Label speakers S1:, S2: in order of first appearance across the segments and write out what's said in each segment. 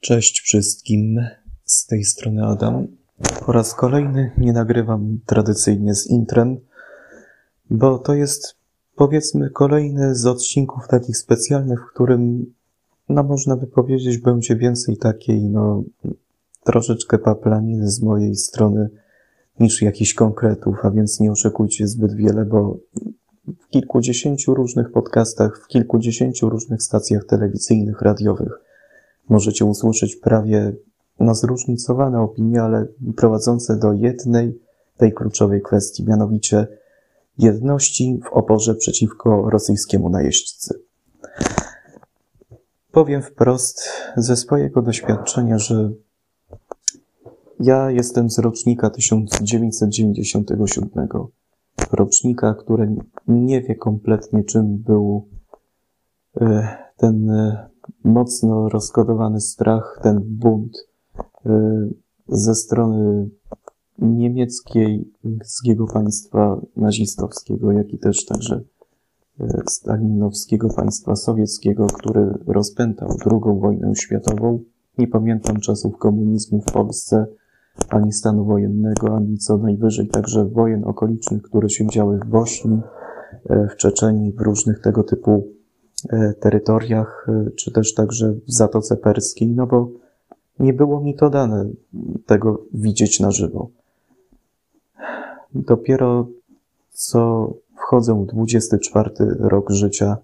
S1: Cześć wszystkim, z tej strony Adam. Po raz kolejny nie nagrywam tradycyjnie z intrem, bo to jest powiedzmy kolejny z odcinków takich specjalnych, w którym, no można by powiedzieć, będzie więcej takiej, no troszeczkę paplaniny z mojej strony niż jakichś konkretów, a więc nie oczekujcie zbyt wiele, bo w kilkudziesięciu różnych podcastach, w kilkudziesięciu różnych stacjach telewizyjnych, radiowych możecie usłyszeć prawie no, zróżnicowane opinie, ale prowadzące do jednej, tej kluczowej kwestii, mianowicie jedności w oporze przeciwko rosyjskiemu najeźdźcy. Powiem wprost ze swojego doświadczenia, że ja jestem z rocznika 1997, rocznika, który nie wie kompletnie czym był e, ten e, mocno rozkodowany strach, ten bunt y, ze strony niemieckiego państwa nazistowskiego, jak i też także y, stalinowskiego państwa sowieckiego, który rozpętał II wojnę światową. Nie pamiętam czasów komunizmu w Polsce, ani stanu wojennego, ani co najwyżej także wojen okolicznych, które się działy w Bośni, y, w Czeczeniu, w różnych tego typu terytoriach, e, czy też także w Zatoce Perskiej, no bo nie było mi to dane tego widzieć na żywo. Dopiero co wchodzę w 24 rok życia,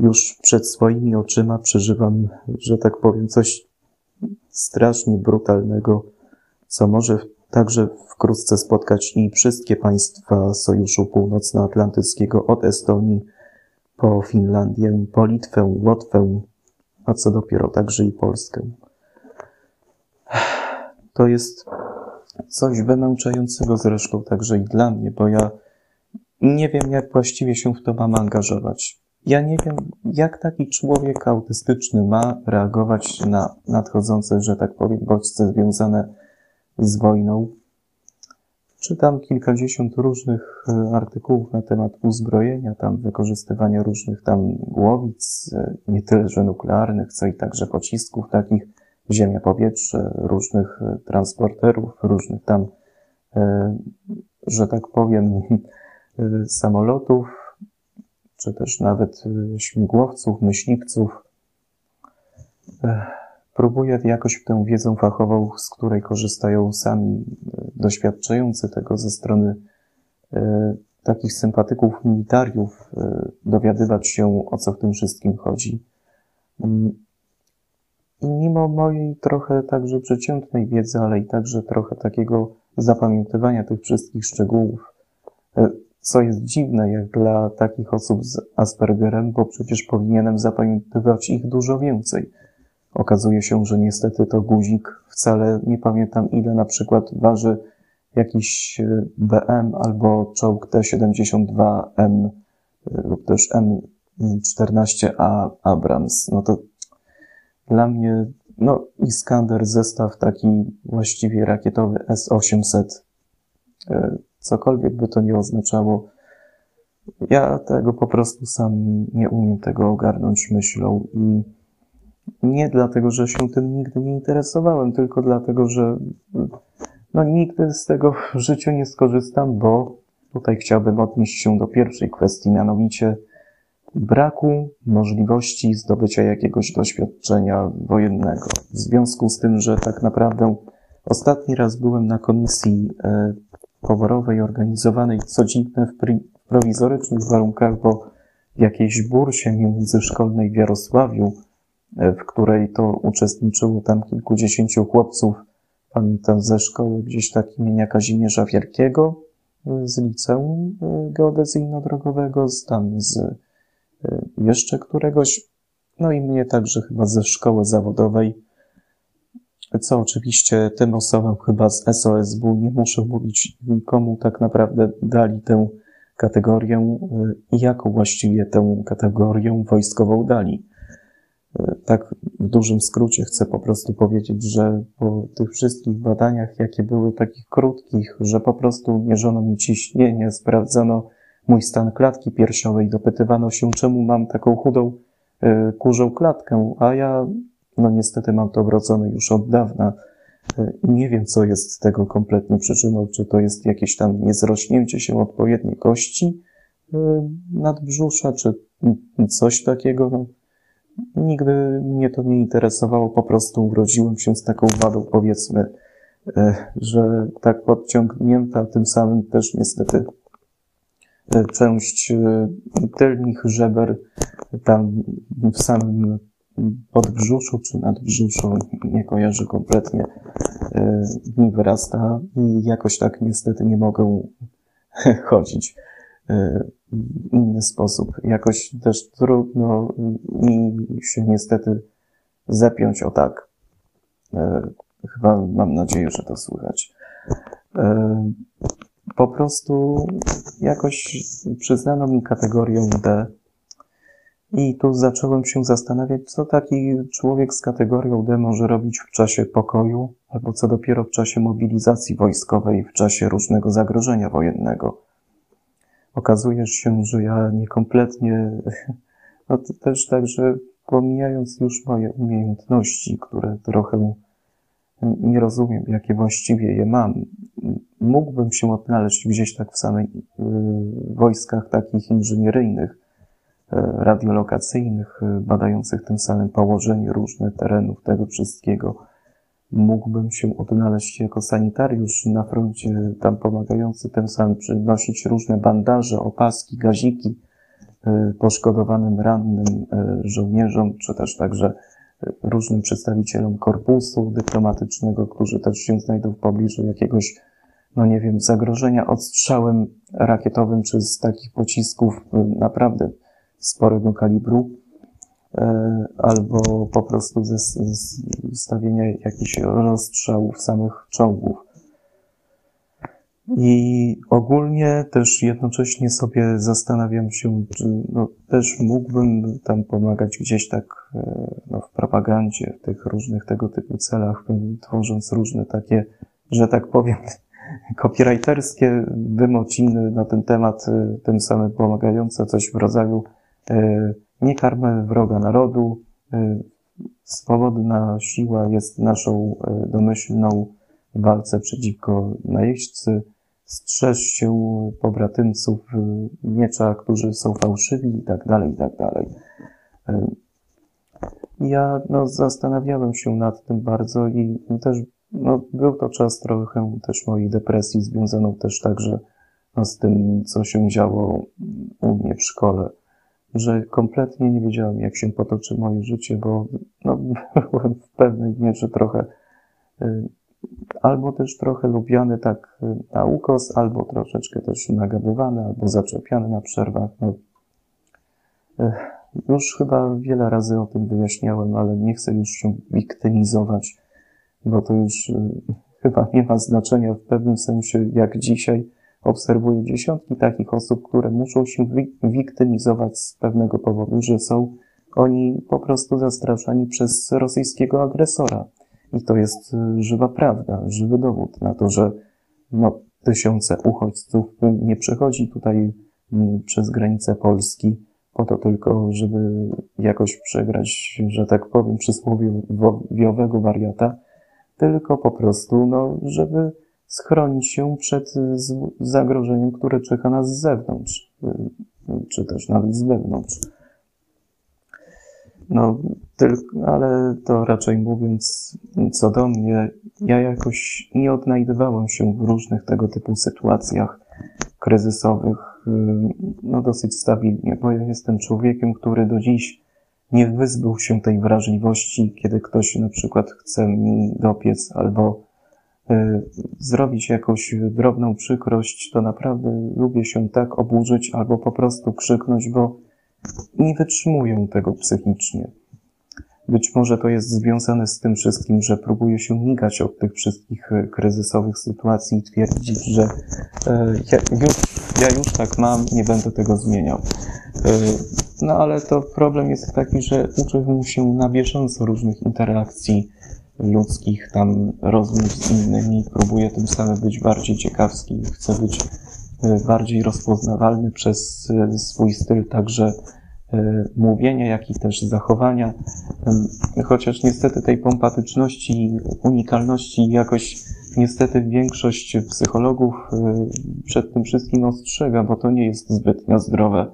S1: już przed swoimi oczyma przeżywam, że tak powiem, coś strasznie brutalnego, co może także wkrótce spotkać i wszystkie państwa Sojuszu Północnoatlantyckiego od Estonii po Finlandię, po Litwę, Łotwę, a co dopiero także i Polskę. To jest coś wymęczającego zresztą także i dla mnie, bo ja nie wiem, jak właściwie się w to mam angażować. Ja nie wiem, jak taki człowiek autystyczny ma reagować na nadchodzące, że tak powiem, bodźce związane z wojną, Czytam kilkadziesiąt różnych e, artykułów na temat uzbrojenia, tam wykorzystywania różnych tam głowic, e, nie tyle, że nuklearnych, co i także pocisków takich, ziemia, powietrze, różnych e, transporterów, różnych tam, że tak powiem, samolotów, czy też nawet śmigłowców, myśliwców. Próbuję jakoś tę wiedzę fachową, z której korzystają sami e, doświadczający tego ze strony e, takich sympatyków militariów, e, dowiadywać się, o co w tym wszystkim chodzi. Mm. I mimo mojej trochę także przeciętnej wiedzy, ale i także trochę takiego zapamiętywania tych wszystkich szczegółów, co jest dziwne jak dla takich osób z Aspergerem, bo przecież powinienem zapamiętywać ich dużo więcej Okazuje się, że niestety to guzik wcale nie pamiętam ile na przykład waży jakiś e, BM albo czołg T-72M e, lub też M14A Abrams. No to dla mnie, no Iskander zestaw taki właściwie rakietowy S-800, e, cokolwiek by to nie oznaczało, ja tego po prostu sam nie umiem tego ogarnąć myślą i nie dlatego, że się tym nigdy nie interesowałem, tylko dlatego, że no, nigdy z tego w życiu nie skorzystam, bo tutaj chciałbym odnieść się do pierwszej kwestii, mianowicie braku możliwości zdobycia jakiegoś doświadczenia wojennego. W związku z tym, że tak naprawdę ostatni raz byłem na komisji e, poborowej organizowanej, co dziwne, w prowizorycznych warunkach, bo w jakiejś bursie międzyszkolnej w Jarosławiu, w której to uczestniczyło tam kilkudziesięciu chłopców, pamiętam ze szkoły gdzieś tak imienia Kazimierza Wielkiego, z liceum e, geodezyjno-drogowego, z tam z e, jeszcze któregoś, no i mnie także chyba ze szkoły zawodowej, co oczywiście tym osobom chyba z SOSW nie muszę mówić nikomu tak naprawdę dali tę kategorię i jaką właściwie tę kategorię wojskową dali. Tak w dużym skrócie chcę po prostu powiedzieć, że po tych wszystkich badaniach, jakie były takich krótkich, że po prostu mierzono mi ciśnienie, sprawdzano mój stan klatki piersiowej, dopytywano się, czemu mam taką chudą y, kurzą klatkę, a ja no niestety mam to wrodzone już od dawna. Nie wiem, co jest tego kompletnie przyczyną, czy to jest jakieś tam niezrośnięcie się odpowiedniej kości nadbrzusza, czy coś takiego. No, nigdy mnie to nie interesowało, po prostu urodziłem się z taką wadą, powiedzmy, że tak podciągnięta, tym samym też niestety część e, tylnych żeber tam w samym podbrzuszu czy nadbrzuszu, nie kojarzę kompletnie, e, mi wyrasta i jakoś tak niestety nie mogę chodzić e, inny sposób. Jakoś też trudno mi się niestety zepiąć o tak. Chyba mam nadzieję, że to słychać po prostu jakoś przyznano mi kategorię D. I tu zacząłem się zastanawiać, co taki człowiek z kategorią D może robić w czasie pokoju, albo co dopiero w czasie mobilizacji wojskowej, w czasie różnego zagrożenia wojennego. Okazuje się, że ja niekompletnie, no to też tak, że pomijając już moje umiejętności, które trochę nie rozumiem, jakie właściwie je mam. Mógłbym się odnaleźć gdzieś tak w samych y, wojskach takich inżynieryjnych, y, radiolokacyjnych, y, badających tym samym położenie różnych terenów, tego wszystkiego. Mógłbym się odnaleźć jako sanitariusz na froncie, tam pomagający tym samym przynosić różne bandaże, opaski, gaziki poszkodowanym, rannym żołnierzom, czy też także różnym przedstawicielom korpusu dyplomatycznego, którzy też się znajdą w pobliżu jakiegoś, no nie wiem, zagrożenia odstrzałem rakietowym czy z takich pocisków naprawdę sporego kalibru, e, albo po prostu ze, stawienia jakichś rozstrzałów samych czołgów. I ogólnie też jednocześnie sobie zastanawiam się, czy no, też mógłbym tam pomagać gdzieś tak e, no, w propagandzie, w tych różnych tego typu celach, tworząc różne takie, że tak powiem, copywriterskie wymociny na ten temat, e, tym samym pomagające coś w rodzaju e, nie karmę wroga narodu, swobodna siła jest naszą domyślną walce przeciwko najeźdźcy, strzeż się pobratymców miecza, którzy są fałszywi i tak dalej, i tak dalej. Ja no, zastanawiałem się nad tym bardzo i też no, był to czas trochę też mojej depresji związaną też także no, z tym, co się działo u mnie w szkole, że kompletnie nie wiedziałem, jak się potoczy moje życie, bo no, byłem w pewnej mierze trochę y, albo też trochę lubiany tak y, na ukos, albo troszeczkę też nagadywany, albo zaczepiany na przerwach. No, już chyba wiele razy o tym wyjaśniałem, ale nie chcę już się wiktymizować, bo to już y, chyba nie ma znaczenia w pewnym sensie, jak dzisiaj obserwuję dziesiątki takich osób, które muszą się wiktymizować z pewnego powodu, że są oni po prostu zastraszani przez rosyjskiego agresora. I to jest y, żywa prawda, żywy dowód na to, że no, tysiące uchodźców nie przechodzi tutaj mm, przez granicę Polski po to tylko, żeby jakoś przegrać, że tak powiem, przysłowiowego wariata, tylko po prostu, no, żeby schronić się przed zagrożeniem, które czeka nas z zewnątrz, y, czy też nawet z wewnątrz. No, tylko, ale to raczej mówiąc co do mnie, ja jakoś nie odnajdywałem się w różnych tego typu sytuacjach kryzysowych, y, no dosyć stabilnie, bo ja jestem człowiekiem, który do dziś nie wyzbył się tej wrażliwości, kiedy ktoś na przykład chce mi dopiec albo y, zrobić jakąś drobną przykrość, to naprawdę lubię się tak oburzyć albo po prostu krzyknąć, bo nie wytrzymują tego psychicznie. Być może to jest związane z tym wszystkim, że próbuję się migać od tych wszystkich e, kryzysowych sytuacji i twierdzić, że e, ja już, ja już tak mam, nie będę tego zmieniał. E, no ale to problem jest taki, że uczę się na bieżąco różnych interakcji ludzkich, tam rozmów z innymi, próbuję tym samym być bardziej ciekawski, chcę być bardziej rozpoznawalny przez swój styl, także mówienia, jak i też zachowania. Chociaż niestety tej pompatyczności, unikalności jakoś niestety większość psychologów przed tym wszystkim ostrzega, bo to nie jest zbytnio zdrowe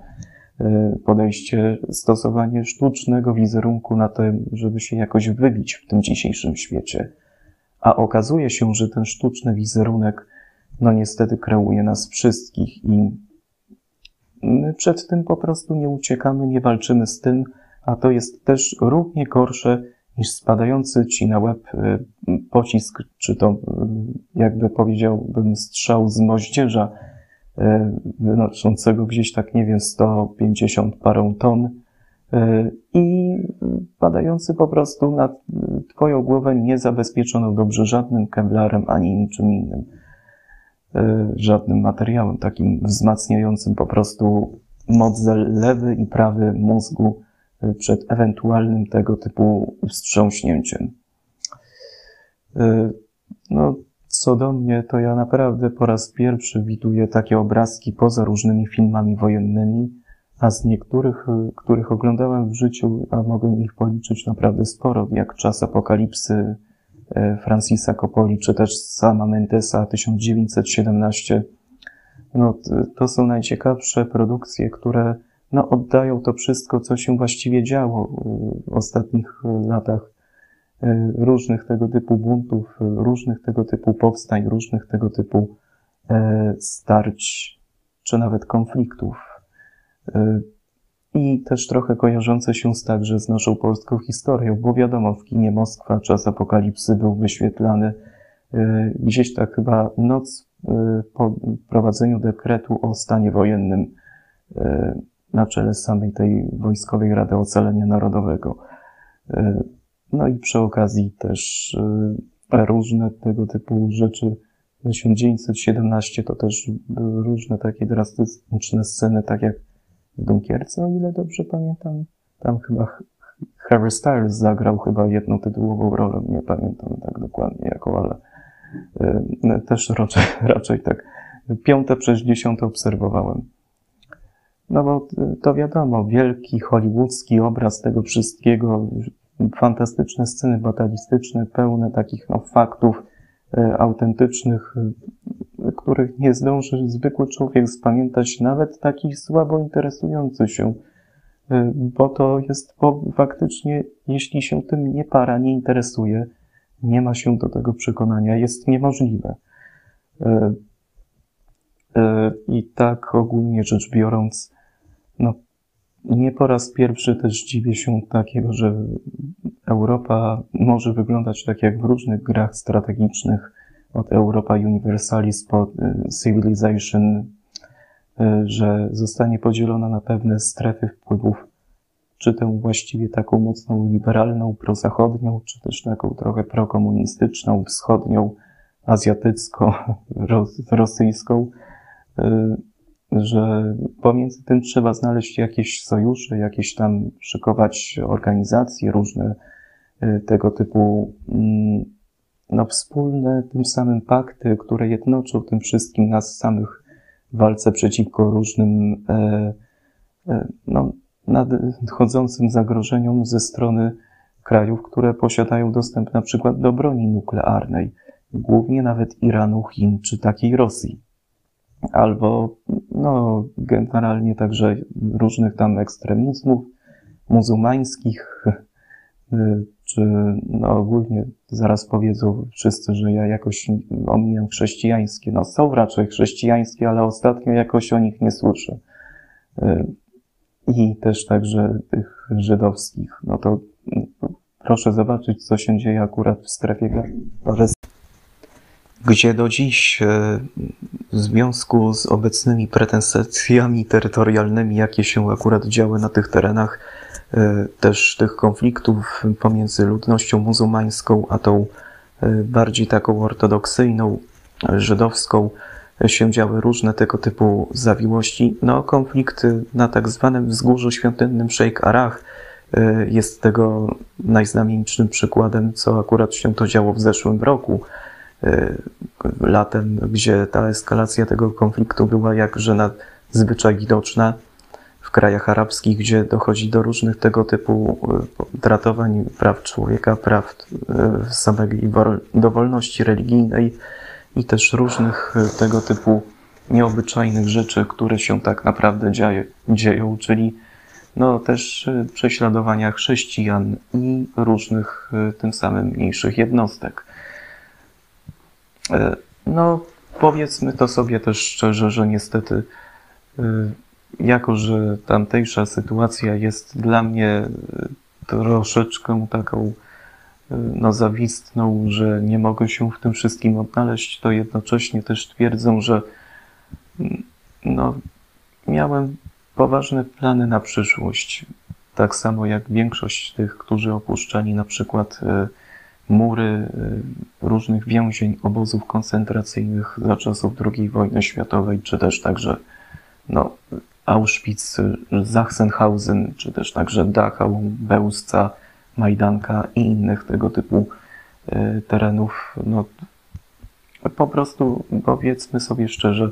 S1: podejście, stosowanie sztucznego wizerunku na to, żeby się jakoś wybić w tym dzisiejszym świecie. A okazuje się, że ten sztuczny wizerunek, no niestety kreuje nas wszystkich i my przed tym po prostu nie uciekamy, nie walczymy z tym, a to jest też równie gorsze niż spadający ci na łeb y, pocisk, czy to jakby powiedziałbym strzał z moździerza, wynoszącego gdzieś tak, nie wiem, 150 parą ton i padający po prostu na twoją głowę niezabezpieczoną dobrze żadnym kevlarem ani niczym innym. E, żadnym materiałem takim wzmacniającym po prostu moc lewy i prawy mózgu e, przed ewentualnym tego typu wstrząśnięciem. E, no, co do mnie, to ja naprawdę po raz pierwszy widuję takie obrazki poza różnymi filmami wojennymi, a z niektórych, których oglądałem w życiu, a mogę ich policzyć naprawdę sporo, jak Czas Apokalipsy, E, Francisa Coppoli, czy też sama Mendesa 1917. No, to są najciekawsze produkcje, które no, oddają to wszystko, co się właściwie działo w ostatnich latach. E, różnych tego typu buntów, różnych tego typu powstań, różnych tego typu e, starć, czy nawet konfliktów i też trochę kojarzące się z także z naszą polską historią, bo wiadomo, w kinie Moskwa czas apokalipsy był wyświetlany gdzieś tak chyba noc po prowadzeniu dekretu o stanie wojennym na czele samej tej Wojskowej Rady Ocalenia Narodowego. No i przy okazji też różne tego typu rzeczy. 1917 to też były różne takie drastyczne sceny, tak jak w Dunkierce, o ile dobrze pamiętam. Tam chyba Harry Styles zagrał chyba jedną tytułową rolę, nie pamiętam tak dokładnie jaką, ale y, też raczej, raczej tak. Piąte przez dziesiąte obserwowałem. No bo to wiadomo, wielki hollywoodzki obraz tego wszystkiego, fantastyczne sceny batalistyczne, pełne takich no, faktów y, autentycznych, których nie zdąży zwykły człowiek spamiętać, nawet taki słabo interesujący się, y, bo to jest bo faktycznie, jeśli się tym nie para, nie interesuje, nie ma się do tego przekonania, jest niemożliwe. Y, y, I tak ogólnie rzecz biorąc, no, nie po raz pierwszy też dziwię się takiego, że Europa może wyglądać tak jak w różnych grach strategicznych, od Europa Universalis po y, Civilization, y, że zostanie podzielona na pewne strefy wpływów, czy tę właściwie taką mocną liberalną, prozachodnią, czy też taką trochę prokomunistyczną, wschodnią, azjatycką, rosyjską, y, że pomiędzy tym trzeba znaleźć jakieś sojusze, jakieś tam szykować organizacje, różne tego typu mm, no, wspólne tym samym pakty, które jednoczą tym wszystkim nas samych w walce przeciwko różnym e, e, no, nadchodzącym zagrożeniom ze strony krajów, które posiadają dostęp na przykład do broni nuklearnej, głównie nawet Iranu, Chin czy takiej Rosji. Albo, no, generalnie także różnych tam ekstremizmów muzułmańskich, y, czy no ogólnie zaraz powiedzą wszyscy, że ja jakoś omijam chrześcijańskie. No są raczej chrześcijańskie, ale ostatnio jakoś o nich nie słyszę. Y, I też także tych żydowskich. No to proszę zobaczyć, co się dzieje akurat w strefie Gazy, gdzie do dziś y, w związku z obecnymi pretensjami terytorialnymi, jakie się akurat działy na tych terenach, E, też tych konfliktów pomiędzy ludnością muzułmańską a tą e, bardziej taką ortodoksyjną, żydowską się działy różne tego typu zawiłości. No, konflikt na tak zwanym wzgórzu świątynnym Sheikh Arach e, jest tego najznamienitszym przykładem, co akurat się to działo w zeszłym roku, latem, gdzie ta eskalacja tego konfliktu była jakże nadzwyczaj widoczna w krajach arabskich, gdzie dochodzi do różnych tego typu tratowań praw człowieka, praw samej dowolności religijnej i też różnych tego typu nieobyczajnych rzeczy, które się tak naprawdę dzieje, dzieją, czyli no, też y, prześladowania chrześcijan i różnych y, tym samym mniejszych jednostek. E, no, powiedzmy to sobie też szczerze, że niestety, y, jako że tamtejsza sytuacja jest dla mnie troszeczkę taką no, zawistną, że nie mogę się w tym wszystkim odnaleźć, to jednocześnie też twierdzę, że mm, no, miałem poważne plany na przyszłość. Tak samo jak większość tych, którzy opuszczali na przykład e, mury e, różnych więzień, obozów koncentracyjnych za czasów II wojny światowej, czy też także no, Auschwitz, Sachsenhausen, czy też także Dachau, Bełzca, Majdanka i innych tego typu e, terenów. No, po prostu powiedzmy sobie szczerze,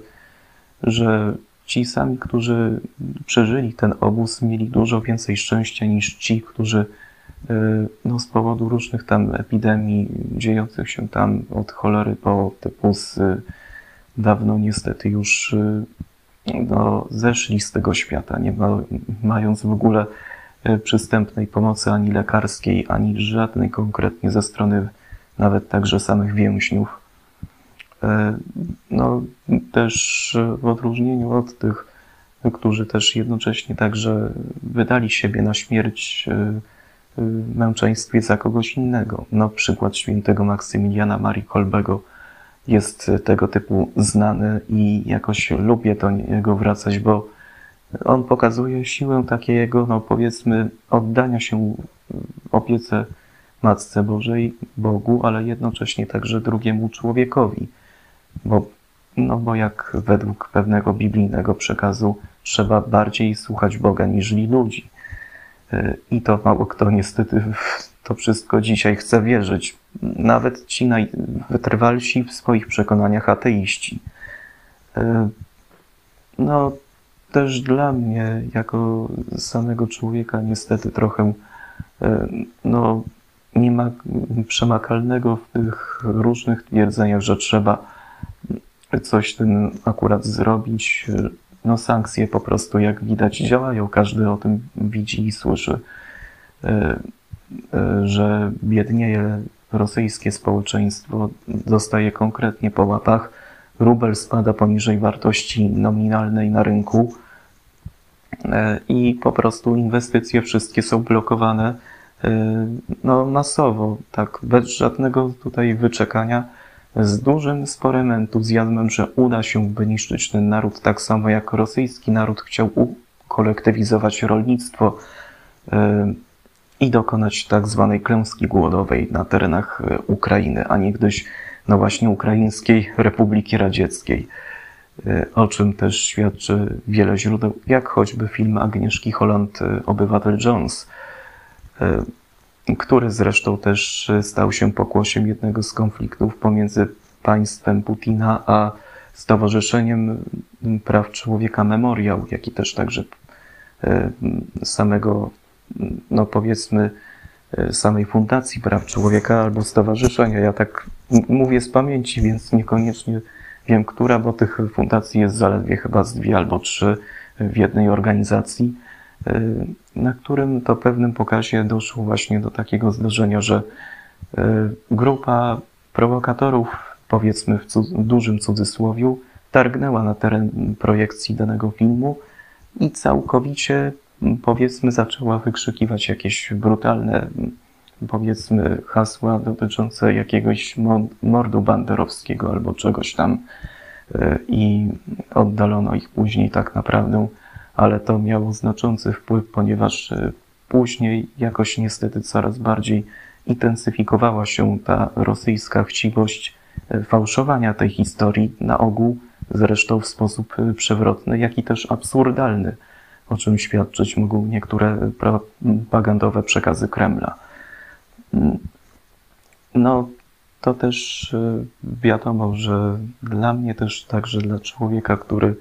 S1: że Ci sami, którzy przeżyli ten obóz, mieli dużo więcej szczęścia niż ci, którzy y, no, z powodu różnych tam epidemii dziejących się tam od cholery po typus dawno niestety już y, no, zeszli z tego świata, nie ma, mając w ogóle y, przystępnej pomocy ani lekarskiej, ani żadnej konkretnie ze strony nawet także samych więźniów. No, też w odróżnieniu od tych, którzy też jednocześnie także wydali siebie na śmierć męczeństwie za kogoś innego. No, przykład świętego Maksymiliana Marii Kolbego jest tego typu znany i jakoś lubię do niego wracać, bo on pokazuje siłę takiego, no powiedzmy, oddania się opiece Matce Bożej, Bogu, ale jednocześnie także drugiemu człowiekowi. Bo, no bo jak według pewnego biblijnego przekazu trzeba bardziej słuchać Boga niż ludzi. I to mało kto niestety w to wszystko dzisiaj chce wierzyć. Nawet ci najwytrwalsi w swoich przekonaniach ateiści. E, no, też dla mnie, jako samego człowieka, niestety trochę e, no, nie ma przemakalnego w tych różnych twierdzeniach, że trzeba coś tym akurat zrobić. No sankcje po prostu jak widać działają, każdy o tym widzi i słyszy, e, e, że biednieje rosyjskie społeczeństwo, dostaje konkretnie po łapach, rubel spada poniżej wartości nominalnej na rynku e, i po prostu inwestycje wszystkie są blokowane no, masowo, tak, bez żadnego tutaj wyczekania z dużym, sporym entuzjazmem, że uda się wyniszczyć ten naród tak samo jak rosyjski naród chciał ukolektywizować rolnictwo e, i dokonać tak zwanej klęski głodowej na terenach e, Ukrainy, a niegdyś no właśnie Ukraińskiej Republiki Radzieckiej, e, o czym też świadczy wiele źródeł, jak choćby film Agnieszki Holland Obywatel Jones, który zresztą też stał się pokłosiem jednego z konfliktów pomiędzy państwem Putina a Stowarzyszeniem Praw Człowieka Memoriał, jak i też także e, samego, no powiedzmy, e, samej Fundacji Praw Człowieka albo Stowarzyszenia. Ja tak mówię z pamięci, więc niekoniecznie wiem, która, bo tych fundacji jest zaledwie chyba z dwie albo trzy w jednej organizacji. E, na którym to pewnym pokazie doszło właśnie do takiego zdarzenia, że e, grupa prowokatorów, powiedzmy w, w dużym cudzysłowiu, targnęła na teren projekcji danego filmu i całkowicie, powiedzmy, zaczęła wykrzykiwać jakieś brutalne, powiedzmy, hasła dotyczące jakiegoś mordu banderowskiego albo czegoś tam e, i oddalono ich później tak naprawdę ale to miało znaczący wpływ, ponieważ e, później jakoś niestety coraz bardziej intensyfikowała się ta rosyjska chciwość e, fałszowania tej historii, na ogół zresztą w sposób e, przewrotny, jak i też absurdalny, o czym świadczyć mogą niektóre propagandowe przekazy Kremla. Mm. No, to też wiadomo, że dla mnie też także dla człowieka, który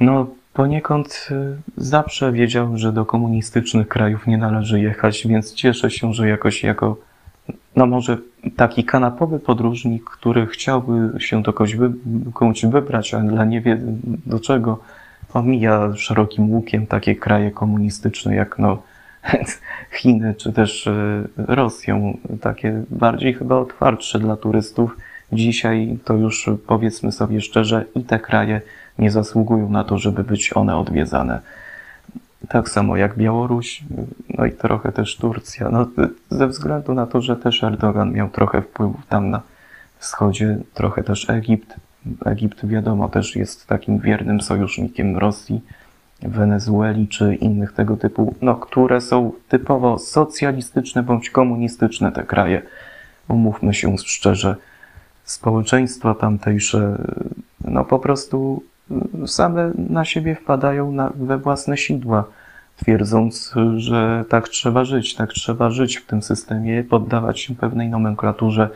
S1: no, poniekąd y, zawsze wiedział, że do komunistycznych krajów nie należy jechać, więc cieszę się, że jakoś jako, no może taki kanapowy podróżnik, który chciałby się do kogoś, wy, komuś wybrać, ale dla nie wie do czego, omija szerokim łukiem takie kraje komunistyczne jak no Chiny czy też y, Rosją, takie bardziej chyba otwartsze dla turystów. Dzisiaj to już powiedzmy sobie szczerze i te kraje nie zasługują na to, żeby być one odwiedzane. Tak samo jak Białoruś, no i trochę też Turcja. No, ze względu na to, że też Erdogan miał trochę wpływów tam na wschodzie, trochę też Egipt. Egipt wiadomo też jest takim wiernym sojusznikiem Rosji, Wenezueli czy innych tego typu, no, które są typowo socjalistyczne bądź komunistyczne te kraje. Umówmy się szczerze, społeczeństwa tamtejsze, no po prostu same na siebie wpadają na, we własne sidła, twierdząc, że tak trzeba żyć, tak trzeba żyć w tym systemie, poddawać się pewnej nomenklaturze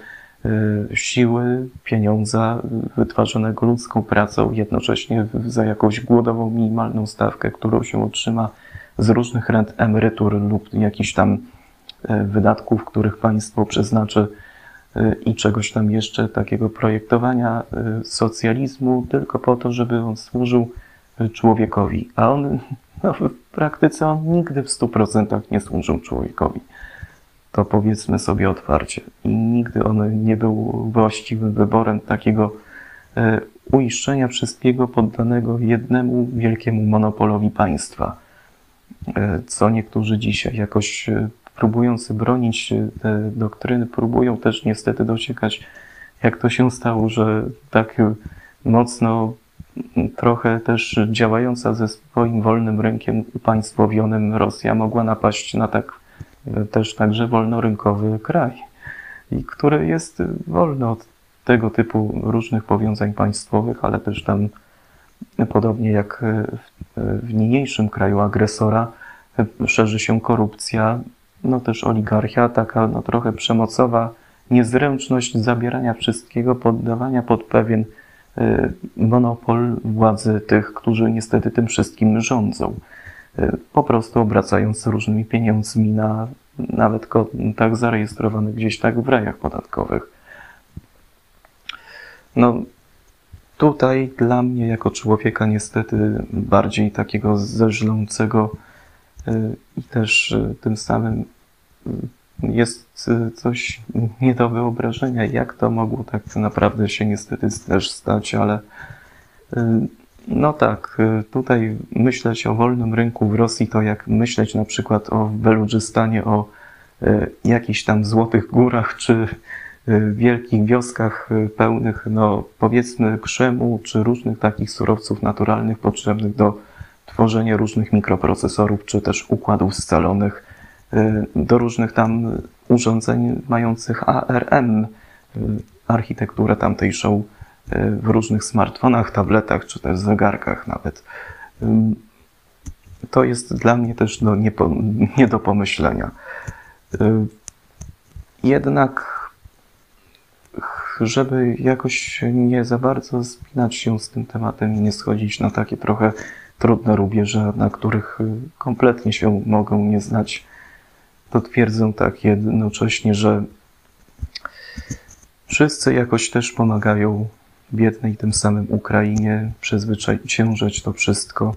S1: y, siły, pieniądza wytwarzanego ludzką pracą, jednocześnie za jakąś głodową minimalną stawkę, którą się otrzyma z różnych rent emerytur lub jakichś tam y, wydatków, których państwo przeznaczy i czegoś tam jeszcze takiego projektowania y, socjalizmu tylko po to, żeby on służył y, człowiekowi. A on no, w praktyce on nigdy w stu procentach nie służył człowiekowi. To powiedzmy sobie otwarcie. I nigdy on nie był właściwym wyborem takiego y, uiszczenia wszystkiego poddanego jednemu wielkiemu monopolowi państwa. Co niektórzy dzisiaj jakoś próbujący bronić te doktryny, próbują też niestety dociekać, jak to się stało, że tak mocno trochę też działająca ze swoim wolnym rynkiem upaństwowionym Rosja mogła napaść na tak też także wolnorynkowy kraj, i który jest wolny od tego typu różnych powiązań państwowych, ale też tam podobnie jak w niniejszym kraju agresora szerzy się korupcja, no też oligarchia, taka no trochę przemocowa niezręczność zabierania wszystkiego, poddawania pod pewien y, monopol władzy tych, którzy niestety tym wszystkim rządzą. Y, po prostu obracając różnymi pieniędzmi na nawet tak zarejestrowanych gdzieś tak w rajach podatkowych. No, tutaj dla mnie jako człowieka niestety bardziej takiego zeżlącego y, i też tym samym jest y, coś nie do wyobrażenia, jak to mogło tak naprawdę się niestety też stać, ale y, no tak, y, tutaj myśleć o wolnym rynku w Rosji to jak myśleć na przykład o Beludżystanie, o jakichś tam złotych górach, czy wielkich wioskach pełnych, no powiedzmy krzemu, czy różnych takich surowców naturalnych potrzebnych do tworzenia różnych mikroprocesorów, czy też układów scalonych, do różnych tam urządzeń mających ARM, y, architekturę tamtejszą y, w różnych smartfonach, tabletach czy też zegarkach nawet. To jest dla mnie też nie, po, nie do pomyślenia. Jednak, żeby jakoś nie za bardzo spinać się z tym tematem i nie schodzić na takie trochę trudne rubieże, na których kompletnie się mogą nie znać to twierdzą tak jednocześnie, że wszyscy jakoś też pomagają biednej tym samym Ukrainie przezwyciężać to wszystko.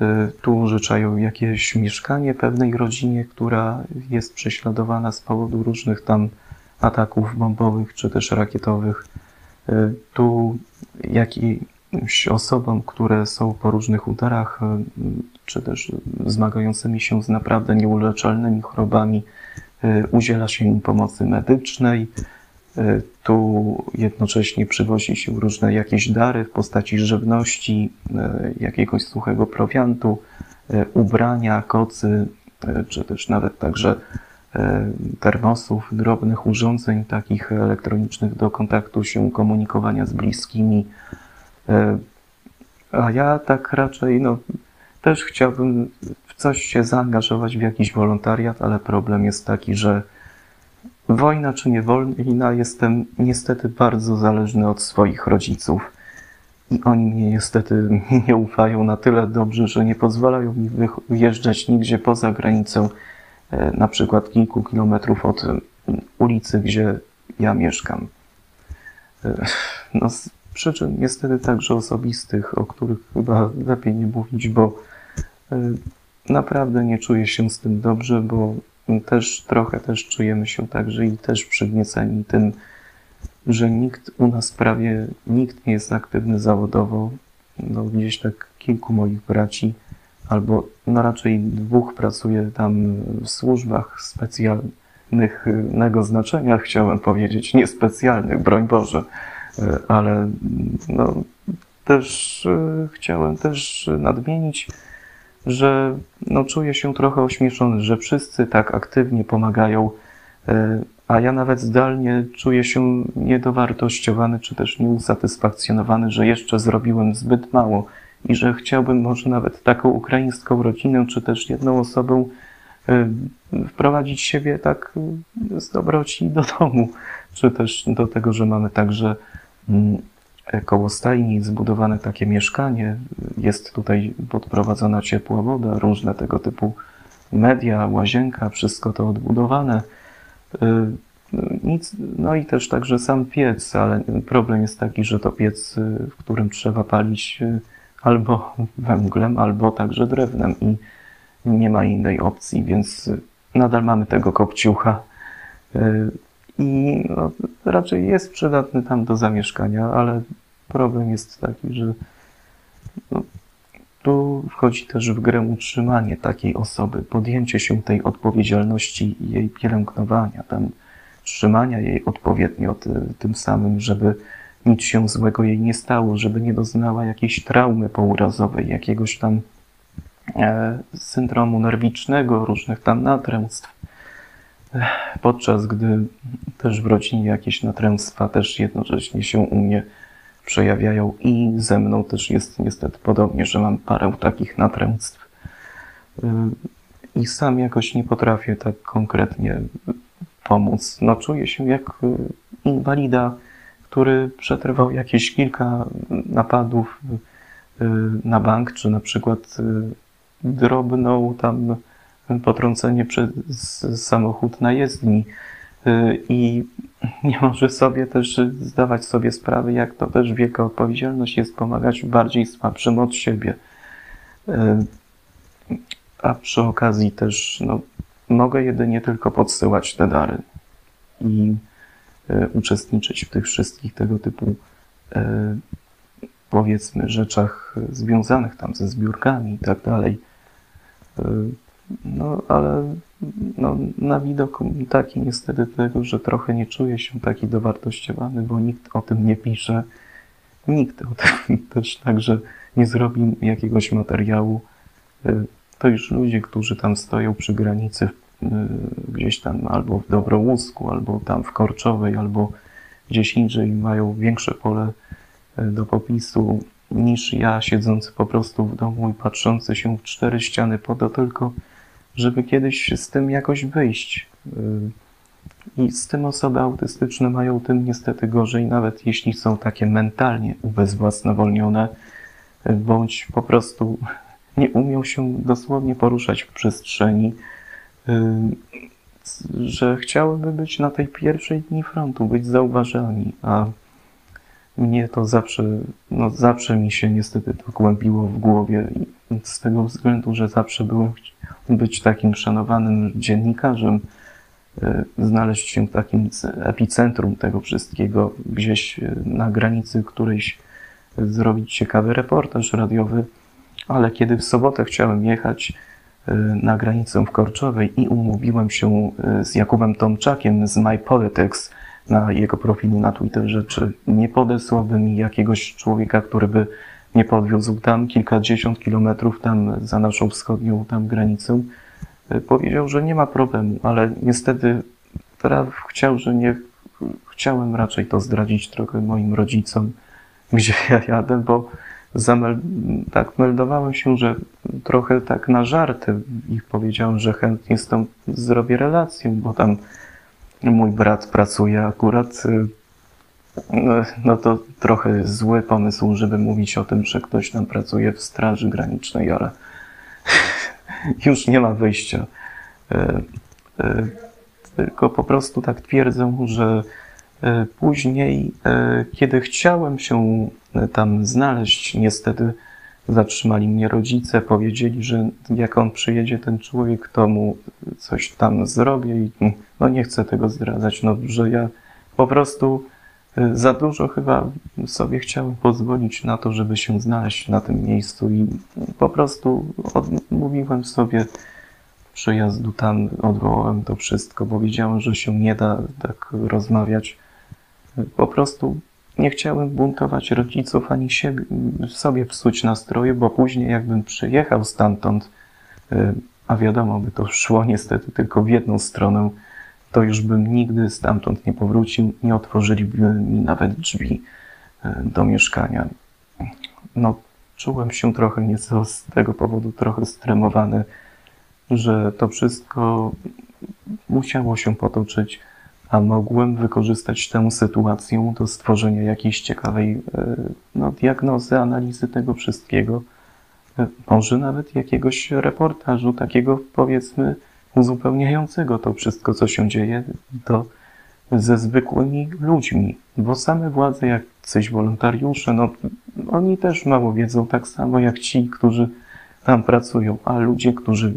S1: Y, tu użyczają jakieś mieszkanie pewnej rodzinie, która jest prześladowana z powodu różnych tam ataków bombowych czy też rakietowych. Y, tu jaki, osobom, które są po różnych udarach, e, czy też zmagającymi się z naprawdę nieuleczalnymi chorobami, e, udziela się im pomocy medycznej. E, tu jednocześnie przywozi się różne jakieś dary w postaci żywności, jakiegoś suchego prowiantu, ubrania, kocy, czy też nawet także termosów, drobnych urządzeń takich elektronicznych do kontaktu się, komunikowania z bliskimi, a ja tak raczej, no, też chciałbym w coś się zaangażować, w jakiś wolontariat, ale problem jest taki, że wojna czy nie wojna, jestem niestety bardzo zależny od swoich rodziców. i oni mnie niestety nie ufają na tyle dobrze, że nie pozwalają mi wyjeżdżać nigdzie poza granicę, e, na przykład kilku kilometrów od ulicy, gdzie ja mieszkam. E, no, przyczyn niestety także osobistych, o których chyba lepiej nie mówić, bo e, naprawdę nie czuję się z tym dobrze, bo też trochę też czujemy się także i też przygnieceni tym, że nikt u nas prawie, nikt nie jest aktywny zawodowo. No, gdzieś tak kilku moich braci, albo no raczej dwóch pracuje tam w służbach specjalnego znaczenia, chciałem powiedzieć, niespecjalnych, broń Boże, ale no, też e, chciałem też nadmienić, że no, czuję się trochę ośmieszony, że wszyscy tak aktywnie pomagają e, a ja nawet zdalnie czuję się niedowartościowany, czy też nieusatysfakcjonowany, że jeszcze zrobiłem zbyt mało i że chciałbym może nawet taką ukraińską rodzinę, czy też jedną osobę wprowadzić siebie tak z dobroci do domu, czy też do tego, że mamy także koło stajni zbudowane takie mieszkanie, jest tutaj podprowadzona ciepła woda, różne tego typu media, łazienka, wszystko to odbudowane. Y, nic, no i też także sam piec, ale problem jest taki, że to piec, y, w którym trzeba palić y, albo węglem, albo także drewnem i nie ma innej opcji, więc nadal mamy tego kopciucha no, raczej jest przydatny tam do zamieszkania, ale problem jest taki, że no, tu wchodzi też w grę utrzymanie takiej osoby, podjęcie się tej odpowiedzialności i jej pielęgnowania, tam trzymania jej odpowiednio tym samym, żeby nic się złego jej nie stało, żeby nie doznała jakiejś traumy pourazowej, jakiegoś tam e, syndromu nerwicznego, różnych tam natręstw. Podczas gdy też w rodzinie jakieś natręstwa też jednocześnie się u mnie przejawiają i ze mną też jest niestety podobnie, że mam parę takich natręctw y, i sam jakoś nie potrafię tak konkretnie pomóc. No czuję się jak y, inwalida, który przetrwał jakieś kilka napadów y, na bank, czy na przykład drobną tam potrącenie przez samochód na jezdni Y, i nie może sobie też zdawać sobie sprawy, jak to też wielka odpowiedzialność jest pomagać bardziej słabszym od siebie. Y, a przy okazji też no, mogę jedynie tylko podsyłać te dary i y, uczestniczyć w tych wszystkich tego typu powiedzmy rzeczach związanych tam ze zbiórkami i tak dalej. No, ale no, na widok taki niestety tego, że trochę nie czuję się taki dowartościowany, bo nikt o tym nie pisze. Nikt o tym też także nie zrobi jakiegoś materiału. Y, to już ludzie, którzy tam stoją przy granicy y, gdzieś tam albo w Dobrołusku, albo tam w Korczowej, albo gdzieś indziej mają większe pole y, do popisu niż ja, siedzący po prostu w domu i patrzący się w cztery ściany po to tylko, żeby kiedyś z tym jakoś wyjść. Y, I z tym osoby autystyczne mają tym niestety gorzej, nawet jeśli są takie mentalnie ubezwłasnowolnione, bądź po prostu nie umią się dosłownie poruszać w przestrzeni, y, że chciałyby być na tej pierwszej dni frontu, być zauważani, a mnie to zawsze, no zawsze mi się niestety to kłębiło w głowie z tego względu, że zawsze byłem być takim szanowanym dziennikarzem, e, znaleźć się w takim epicentrum tego wszystkiego, gdzieś e, na granicy którejś zrobić ciekawy reportaż radiowy, ale kiedy w sobotę chciałem jechać e, na granicę w Korczowej i umówiłem się z Jakubem Tomczakiem z My Politics na jego profilu na Twitterze, czy nie podesłałby mi jakiegoś człowieka, który by nie podwiózł tam kilkadziesiąt kilometrów tam za naszą wschodnią tam granicę. E, powiedział, że nie ma problemu, ale niestety teraz chciał, że nie chciałem raczej to zdradzić trochę moim rodzicom, gdzie ja jadę, bo zamel tak meldowałem się, że trochę tak na żarty ich powiedziałem, że chętnie z tą zrobię relację, bo tam mój brat pracuje akurat no, no to trochę zły pomysł, żeby mówić o tym, że ktoś tam pracuje w Straży Granicznej, ale już nie ma wyjścia. E, e, tylko po prostu tak twierdzę, że później, kiedy chciałem się tam znaleźć, niestety zatrzymali mnie rodzice, powiedzieli, że jak on przyjedzie, ten człowiek, to mu coś tam zrobię i no nie chcę tego zdradzać, no, że ja po prostu za dużo chyba sobie chciałem pozwolić na to, żeby się znaleźć na tym miejscu i po prostu odmówiłem sobie przyjazdu tam, odwołałem to wszystko, bo wiedziałem, że się nie da tak rozmawiać. Po prostu nie chciałem buntować rodziców ani siebie, sobie psuć nastroju, bo później jakbym przyjechał stamtąd, a wiadomo, by to szło niestety tylko w jedną stronę, to już bym nigdy stamtąd nie powrócił, nie otworzyliby mi nawet drzwi e, do mieszkania. No, czułem się trochę nieco z tego powodu trochę stremowany, że to wszystko musiało się potoczyć, a mogłem wykorzystać tę sytuację do stworzenia jakiejś ciekawej e, no, diagnozy, analizy tego wszystkiego, e, może nawet jakiegoś reportażu, takiego powiedzmy uzupełniającego to wszystko, co się dzieje, to ze zwykłymi ludźmi, bo same władze, jak coś wolontariusze, no oni też mało wiedzą, tak samo jak ci, którzy tam pracują, a ludzie, którzy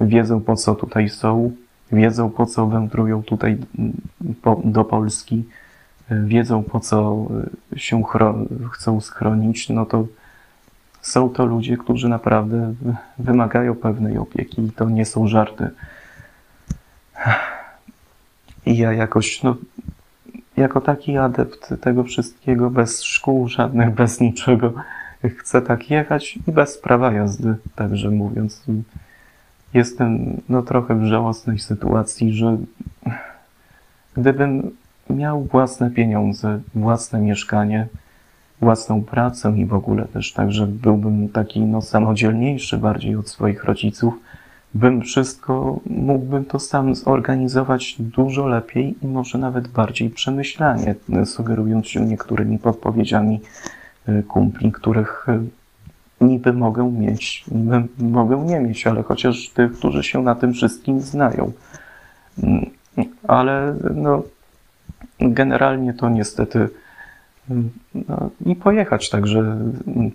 S1: wiedzą po co tutaj są, wiedzą po co wędrują tutaj po, do Polski, wiedzą po co się chcą schronić, no to są to ludzie, którzy naprawdę wymagają pewnej opieki i to nie są żarty. I ja jakoś, no, jako taki adept tego wszystkiego, bez szkół żadnych, bez niczego, chcę tak jechać i bez prawa jazdy, także mówiąc. Jestem no, trochę w żałosnej sytuacji, że gdybym miał własne pieniądze, własne mieszkanie, własną pracę i w ogóle też tak, że byłbym taki no, samodzielniejszy bardziej od swoich rodziców, bym wszystko, mógłbym to sam zorganizować dużo lepiej i może nawet bardziej przemyślanie, sugerując się niektórymi podpowiedziami e, kumpli, których e, niby mogę mieć, niby mogę nie mieć, ale chociaż tych, którzy się na tym wszystkim znają. Mm, ale no, generalnie to niestety no, i pojechać także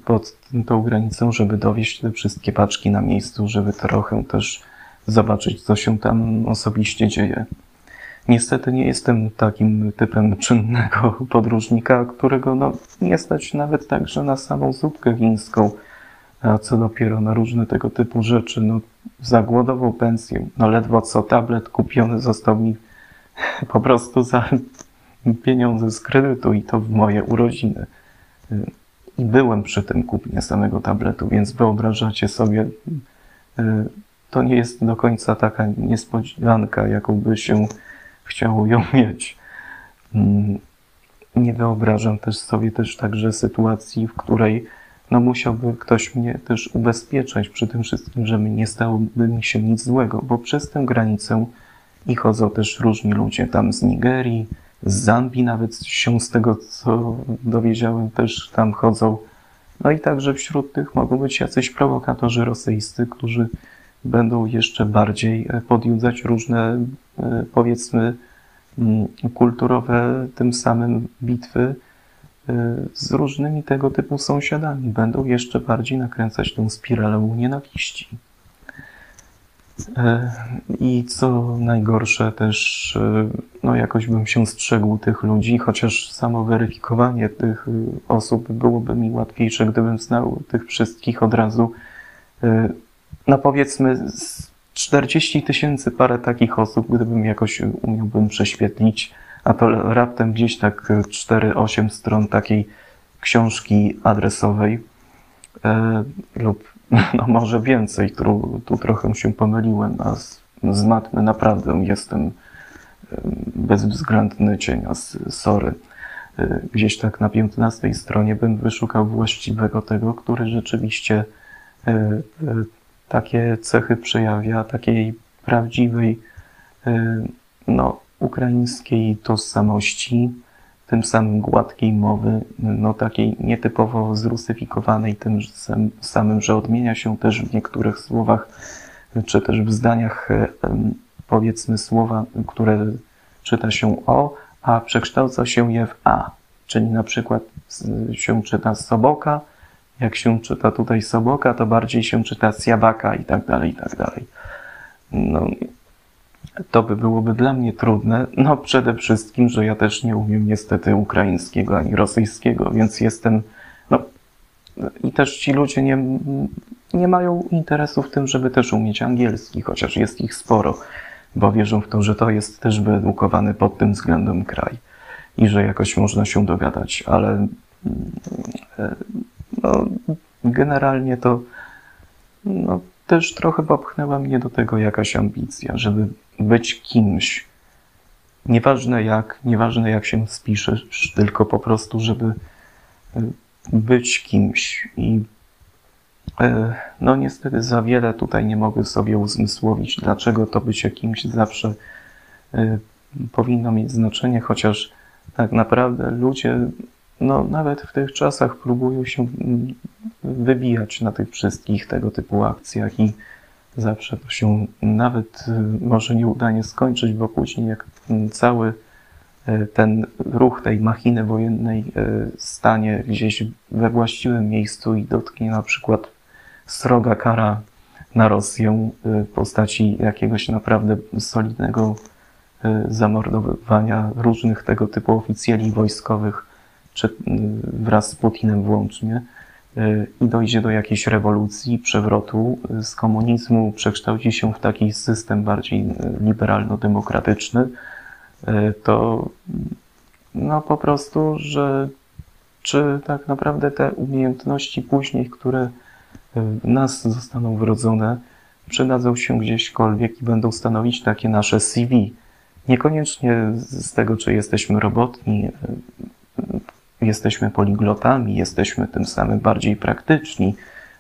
S1: pod tą granicą, żeby dowieść te wszystkie paczki na miejscu, żeby trochę też zobaczyć, co się tam osobiście dzieje. Niestety nie jestem takim typem czynnego podróżnika, którego no, nie stać nawet także na samą zupkę chińską, a co dopiero na różne tego typu rzeczy. No, za głodową pensję, no ledwo co tablet kupiony został mi po prostu za pieniądze z kredytu i to w moje urodziny. I byłem przy tym kupnie samego tabletu, więc wyobrażacie sobie, to nie jest do końca taka niespodzianka, jaką by się chciało ją mieć. Nie wyobrażam też sobie też także sytuacji, w której no musiałby ktoś mnie też ubezpieczać przy tym wszystkim, że nie stałoby mi się nic złego, bo przez tę granicę i chodzą też różni ludzie tam z Nigerii, z Zambii nawet się z tego, co dowiedziałem, też tam chodzą. No i także wśród tych mogą być jacyś prowokatorzy rosyjscy, którzy będą jeszcze bardziej e, podjudzać różne, e, powiedzmy, mm, kulturowe, tym samym bitwy e, z różnymi tego typu sąsiadami. Będą jeszcze bardziej nakręcać tę spiralę nienawiści. E, I co najgorsze też, e, no jakoś bym się strzegł tych ludzi, chociaż samo weryfikowanie tych e, osób byłoby mi łatwiejsze, gdybym znał tych wszystkich od razu. No powiedzmy 40 tysięcy parę takich osób, gdybym jakoś umiałbym prześwietlić, a to raptem gdzieś tak 4-8 stron takiej książki adresowej lub no może więcej, tu, tu trochę się pomyliłem, a z, z matmy naprawdę jestem bezwzględny cienias, sorry. E, gdzieś tak na 15 stronie bym wyszukał właściwego tego, który rzeczywiście e, e, takie cechy przejawia, takiej prawdziwej, no, ukraińskiej tożsamości, tym samym gładkiej mowy, no takiej nietypowo zrusyfikowanej tym samym, że odmienia się też w niektórych słowach, czy też w zdaniach, powiedzmy słowa, które czyta się o, a przekształca się je w a. Czyli na przykład się czyta soboka, jak się czyta tutaj soboka, to bardziej się czyta siabaka i tak dalej, i tak dalej. No, to by byłoby dla mnie trudne. No przede wszystkim, że ja też nie umiem niestety ukraińskiego ani rosyjskiego, więc jestem, no i też ci ludzie nie, nie mają interesu w tym, żeby też umieć angielski, chociaż jest ich sporo, bo wierzą w to, że to jest też wyedukowany pod tym względem kraj i że jakoś można się dogadać, ale e, no, generalnie to no, też trochę popchnęła mnie do tego jakaś ambicja, żeby być kimś. Nieważne jak, nieważne jak się spiszesz, tylko po prostu, żeby e, być kimś. I e, no niestety za wiele tutaj nie mogę sobie uzmysłowić, dlaczego to bycie kimś zawsze e, powinno mieć znaczenie, chociaż tak naprawdę ludzie, no nawet w tych czasach próbują się mm, wybijać na tych wszystkich tego typu akcjach i zawsze to się nawet y, może nieudanie skończyć, bo później jak cały y, ten ruch tej machiny wojennej y, stanie gdzieś we właściwym miejscu i dotknie na przykład sroga kara na Rosję w postaci jakiegoś naprawdę solidnego zamordowania różnych tego typu oficjeli wojskowych, czy wraz z Putinem włącznie, i dojdzie do jakiejś rewolucji, przewrotu z komunizmu, przekształci się w taki system bardziej liberalno-demokratyczny, to no po prostu, że czy tak naprawdę te umiejętności później, które w nas zostaną wrodzone, przydadzą się gdzieśkolwiek i będą stanowić takie nasze CV. Niekoniecznie z tego, czy jesteśmy robotni, jesteśmy poliglotami, jesteśmy tym samym bardziej praktyczni,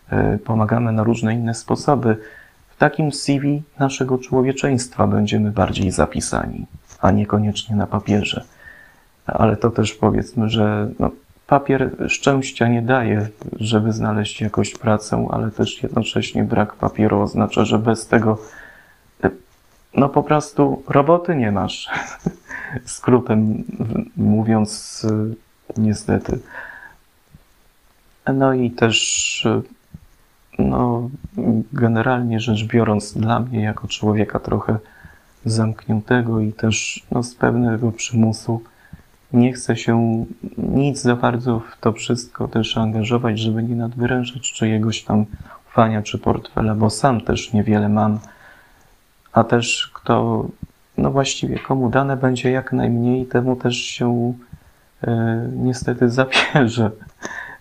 S1: e, pomagamy na różne inne sposoby. W takim CV naszego człowieczeństwa będziemy bardziej zapisani, a niekoniecznie na papierze. Ale to też powiedzmy, że no, papier szczęścia nie daje, żeby znaleźć jakąś pracę, ale też jednocześnie brak papieru oznacza, że bez tego e, no po prostu roboty nie masz. Skrótem mówiąc, niestety. No i też, no, generalnie rzecz biorąc, dla mnie jako człowieka trochę zamkniętego i też no, z pewnego przymusu, nie chcę się nic za bardzo w to wszystko też angażować, żeby nie nadwyrężać czyjegoś tam ufania czy portfela, bo sam też niewiele mam, a też kto, no właściwie komu dane będzie jak najmniej, temu też się niestety zapierze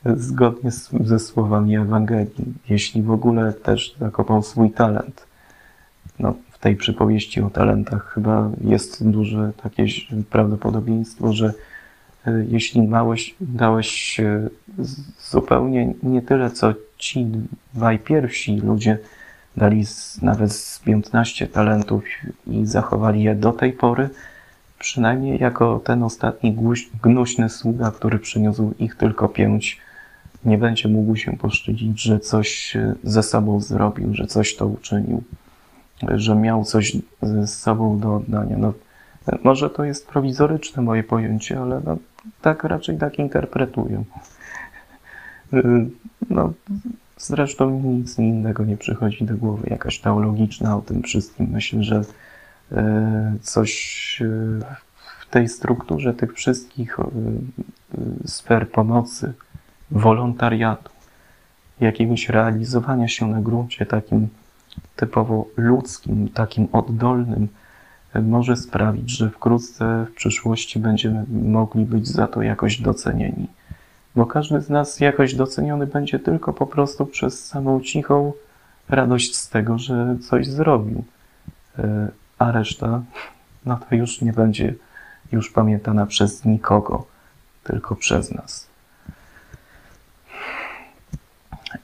S1: zgodnie z, ze słowami Ewangelii, jeśli w ogóle też zakopał swój talent. No, w tej przypowieści o talentach chyba jest duże takie prawdopodobieństwo, że e, jeśli małeś, dałeś zupełnie nie tyle, co ci dwaj pierwsi ludzie dali z, nawet z 15 talentów i zachowali je do tej pory, przynajmniej jako ten ostatni gnuśny sługa, który przyniósł ich tylko pięć, nie będzie mógł się poszczycić, że coś ze sobą zrobił, że coś to uczynił, że miał coś z sobą do oddania. No, może to jest prowizoryczne moje pojęcie, ale no, tak raczej tak interpretuję. No, zresztą nic innego nie przychodzi do głowy, jakaś teologiczna o tym wszystkim. Myślę, że coś e, w tej strukturze tych wszystkich e, sfer pomocy, wolontariatu, jakiegoś realizowania się na gruncie takim typowo ludzkim, takim oddolnym, może sprawić, że wkrótce w przyszłości będziemy mogli być za to jakoś docenieni. Bo każdy z nas jakoś doceniony będzie tylko po prostu przez samą cichą radość z tego, że coś zrobił a reszta, no to już nie będzie już pamiętana przez nikogo, tylko przez nas.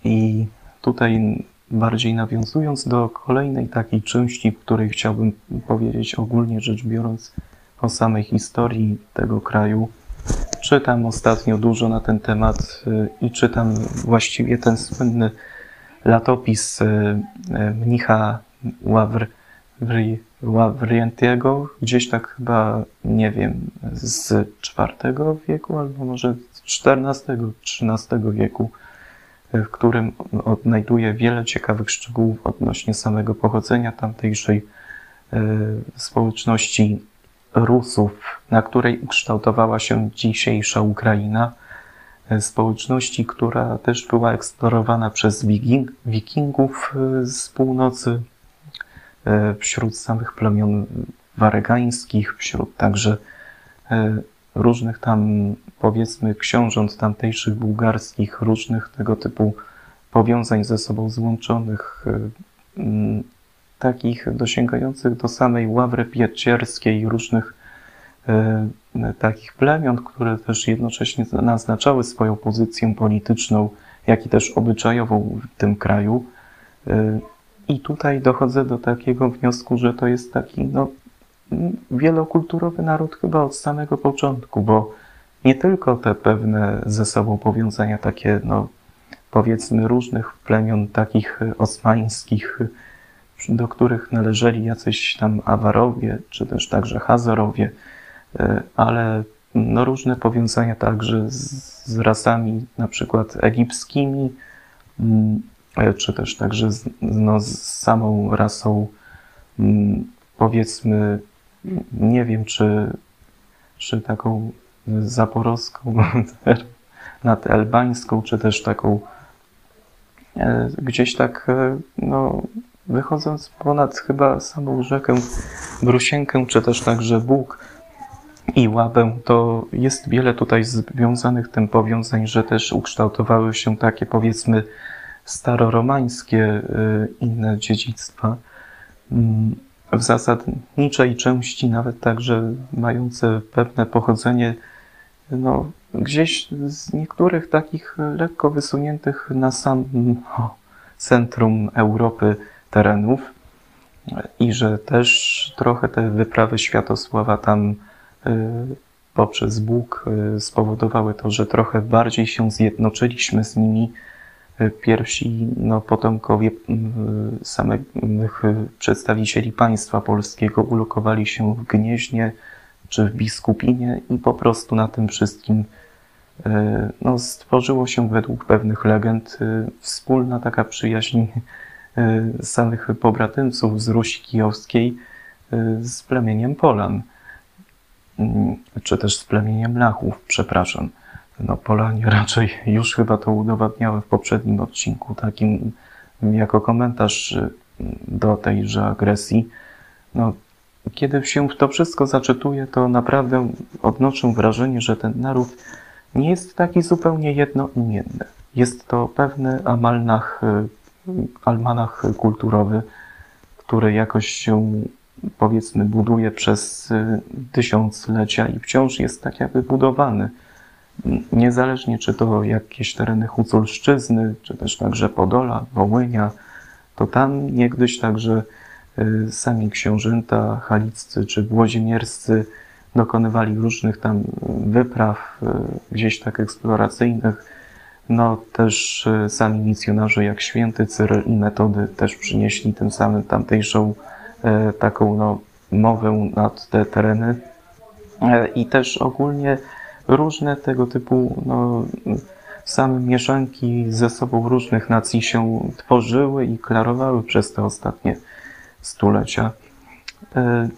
S1: I tutaj bardziej nawiązując do kolejnej takiej części, w której chciałbym powiedzieć ogólnie rzecz biorąc o samej historii tego kraju, czytam ostatnio dużo na ten temat i czytam właściwie ten słynny latopis mnicha Ławr, Ławrientiego, gdzieś tak chyba, nie wiem, z IV wieku albo może z XIV, XIII wieku, w którym odnajduje wiele ciekawych szczegółów odnośnie samego pochodzenia tamtejszej e, społeczności Rusów, na której ukształtowała się dzisiejsza Ukraina, e, społeczności, która też była eksplorowana przez wikingów e, z północy, wśród samych plemion waregańskich, wśród także różnych tam, powiedzmy, książąt tamtejszych bułgarskich, różnych tego typu powiązań ze sobą złączonych, mm, takich dosięgających do samej ławry piecierskiej, różnych takich plemion, które też jednocześnie naznaczały swoją pozycję polityczną, jak i też obyczajową w tym kraju. I tutaj dochodzę do takiego wniosku, że to jest taki no, wielokulturowy naród chyba od samego początku, bo nie tylko te pewne ze sobą powiązania takie, no powiedzmy różnych plemion takich osmańskich, do których należeli jacyś tam Awarowie, czy też także Hazarowie, e, ale no różne powiązania także z, z rasami na przykład egipskimi, czy też także z, no, z samą rasą powiedzmy nie wiem, czy, czy taką zaporowską, nad elbańską, czy też taką e, gdzieś tak, e, no, wychodząc ponad chyba samą rzekę Brusienkę, czy też także Bóg i Łabę, to jest wiele tutaj związanych tym powiązań, że też ukształtowały się takie powiedzmy staroromańskie e, inne dziedzictwa. Mm, w zasadniczej części, nawet także mające pewne pochodzenie, no, gdzieś z niektórych takich lekko wysuniętych na sam centrum Europy terenów i że też trochę te wyprawy Światosława tam y, poprzez Bóg y, spowodowały to, że trochę bardziej się zjednoczyliśmy z nimi, pierwsi no, potomkowie mm, samych przedstawicieli państwa polskiego ulokowali się w Gnieźnie czy w Biskupinie i po prostu na tym wszystkim e, no, stworzyło się według pewnych legend e, wspólna taka przyjaźń e, samych pobratymców z Rusi Kijowskiej z plemieniem Polan, mm, czy też z plemieniem Lachów, przepraszam no Polanie raczej już chyba to udowadniały w poprzednim odcinku, takim jako komentarz y, do tejże agresji. No, kiedy się w to wszystko zaczytuje, to naprawdę odnoszę wrażenie, że ten naród nie jest taki zupełnie jednoimienny. Jest to pewny amalnach, y, almanach kulturowy, który jakoś się powiedzmy buduje przez y, tysiąclecia i wciąż jest tak jakby budowany niezależnie czy to jakieś tereny Huculszczyzny, czy też także Podola, Wołynia, to tam niegdyś także y, sami książęta haliccy czy włodzimierscy dokonywali różnych tam wypraw y, gdzieś tak eksploracyjnych. No też y, sami misjonarze jak święty Cyryl i Metody też przynieśli tym samym tamtejszą taką no, mowę nad te tereny. I też ogólnie różne tego typu no, same mieszanki ze sobą różnych nacji się tworzyły i klarowały przez te ostatnie stulecia. E,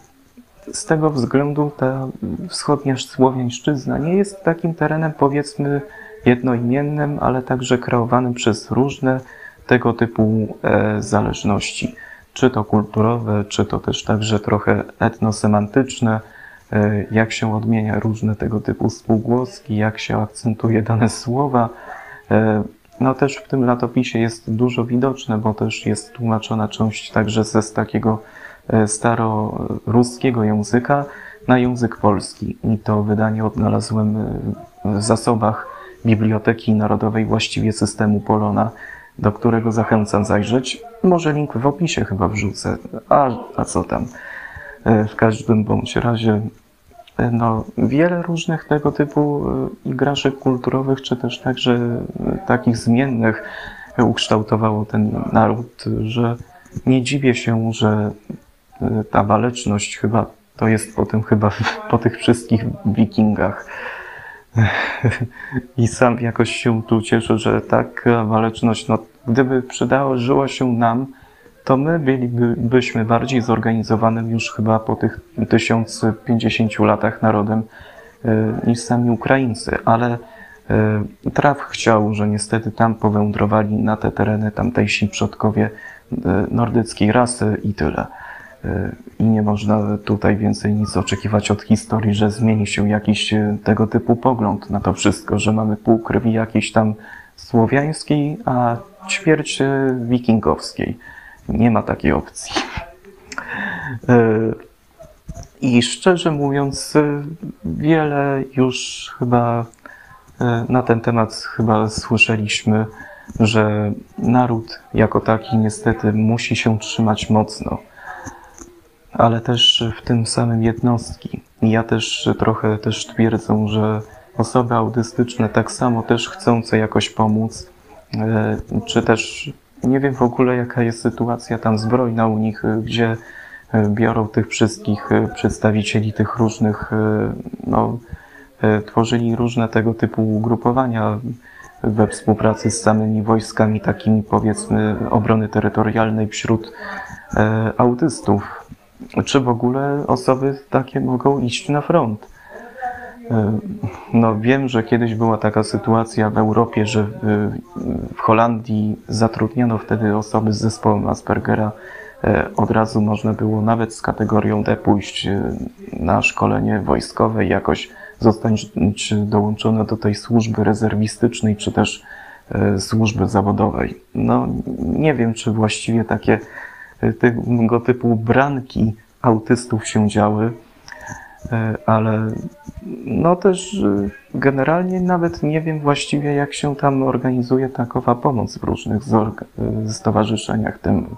S1: z tego względu ta wschodnia Słowiańszczyzna nie jest takim terenem powiedzmy jednoimiennym, ale także kreowanym przez różne tego typu e, zależności, czy to kulturowe, czy to też także trochę etnosemantyczne, jak się odmienia różne tego typu spółgłoski, jak się akcentuje dane słowa. E, no też w tym latopisie jest dużo widoczne, bo też jest tłumaczona część także ze z takiego e, staroruskiego języka na język polski. I to wydanie odnalazłem w zasobach Biblioteki Narodowej, właściwie systemu Polona, do którego zachęcam zajrzeć. Może link w opisie chyba wrzucę, a, a co tam. W każdym bądź razie no, wiele różnych tego typu igraszek kulturowych, czy też także takich zmiennych ukształtowało ten naród, że nie dziwię się, że ta waleczność chyba to jest po tym chyba po tych wszystkich wikingach. I sam jakoś się tu cieszę, że taka waleczność, no, gdyby przydarzyła się nam, to my bylibyśmy bardziej zorganizowanym już chyba po tych 1050 latach narodem e, niż sami Ukraińcy, ale e, traf chciał, że niestety tam powędrowali na te tereny tamtejsi przodkowie e, nordyckiej rasy i tyle. I nie można tutaj więcej nic oczekiwać od historii, że zmieni się jakiś tego typu pogląd na to wszystko, że mamy pół krwi jakiejś tam słowiańskiej, a ćwierć wikingowskiej. Nie ma takiej opcji. E, I szczerze mówiąc, e, wiele już chyba e, na ten temat chyba słyszeliśmy, że naród jako taki niestety musi się trzymać mocno, ale też w tym samym jednostki. Ja też trochę też twierdzę, że osoby autystyczne tak samo też chcące jakoś pomóc, czy też nie wiem w ogóle, jaka jest sytuacja tam zbrojna u nich, y, gdzie y, biorą tych wszystkich y, przedstawicieli tych różnych, no, tworzyli różne tego typu ugrupowania we współpracy z samymi wojskami takimi powiedzmy obrony terytorialnej wśród autystów. Czy w ogóle osoby takie mogą iść na front? E, no, wiem, że kiedyś była taka sytuacja w Europie, że w Holandii zatrudniono wtedy osoby z zespołem Aspergera. E, od razu można było nawet z kategorią D pójść e, na szkolenie wojskowe i jakoś zostać dołączone do tej służby rezerwistycznej, czy też służby zawodowej. No, nie wiem, czy właściwie takie tego typu branki autystów się działy. E, ale no też e, generalnie nawet nie wiem właściwie, jak się tam organizuje takowa pomoc w różnych e, stowarzyszeniach tym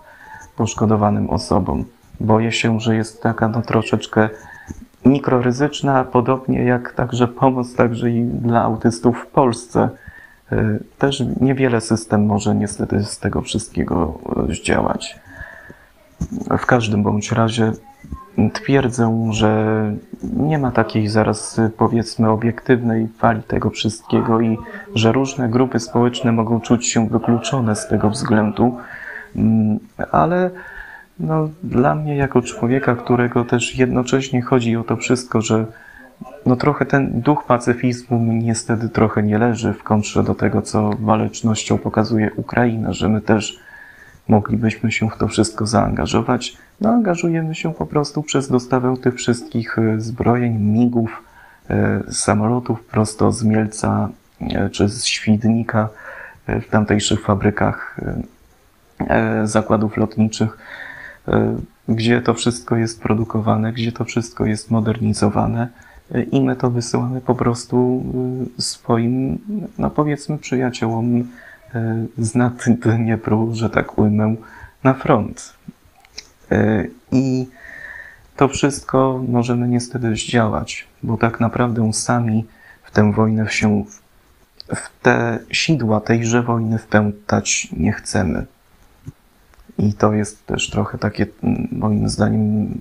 S1: poszkodowanym osobom. Boję się, że jest taka no troszeczkę mikroryzyczna, podobnie jak także pomoc także i dla autystów w Polsce. Też niewiele system może niestety z tego wszystkiego zdziałać. W każdym bądź razie twierdzę, że nie ma takiej zaraz powiedzmy obiektywnej fali tego wszystkiego i że różne grupy społeczne mogą czuć się wykluczone z tego względu, mm, ale no, dla mnie jako człowieka, którego też jednocześnie chodzi o to wszystko, że no trochę ten duch pacyfizmu niestety trochę nie leży w kontrze do tego, co walecznością pokazuje Ukraina, że my też moglibyśmy się w to wszystko zaangażować. No, angażujemy się po prostu przez dostawę tych wszystkich e, zbrojeń, migów, e, samolotów prosto z Mielca e, czy z Świdnika w tamtejszych fabrykach zakładów lotniczych, gdzie to wszystko jest produkowane, gdzie to wszystko jest modernizowane i my to wysyłamy po prostu swoim, no powiedzmy, przyjaciołom z nad Dniepru, że tak ujmę, na front. E, I to wszystko możemy niestety zdziałać, bo tak naprawdę sami w tę wojnę się, w te sidła tejże wojny wpętać nie chcemy. I to jest też trochę takie, moim zdaniem,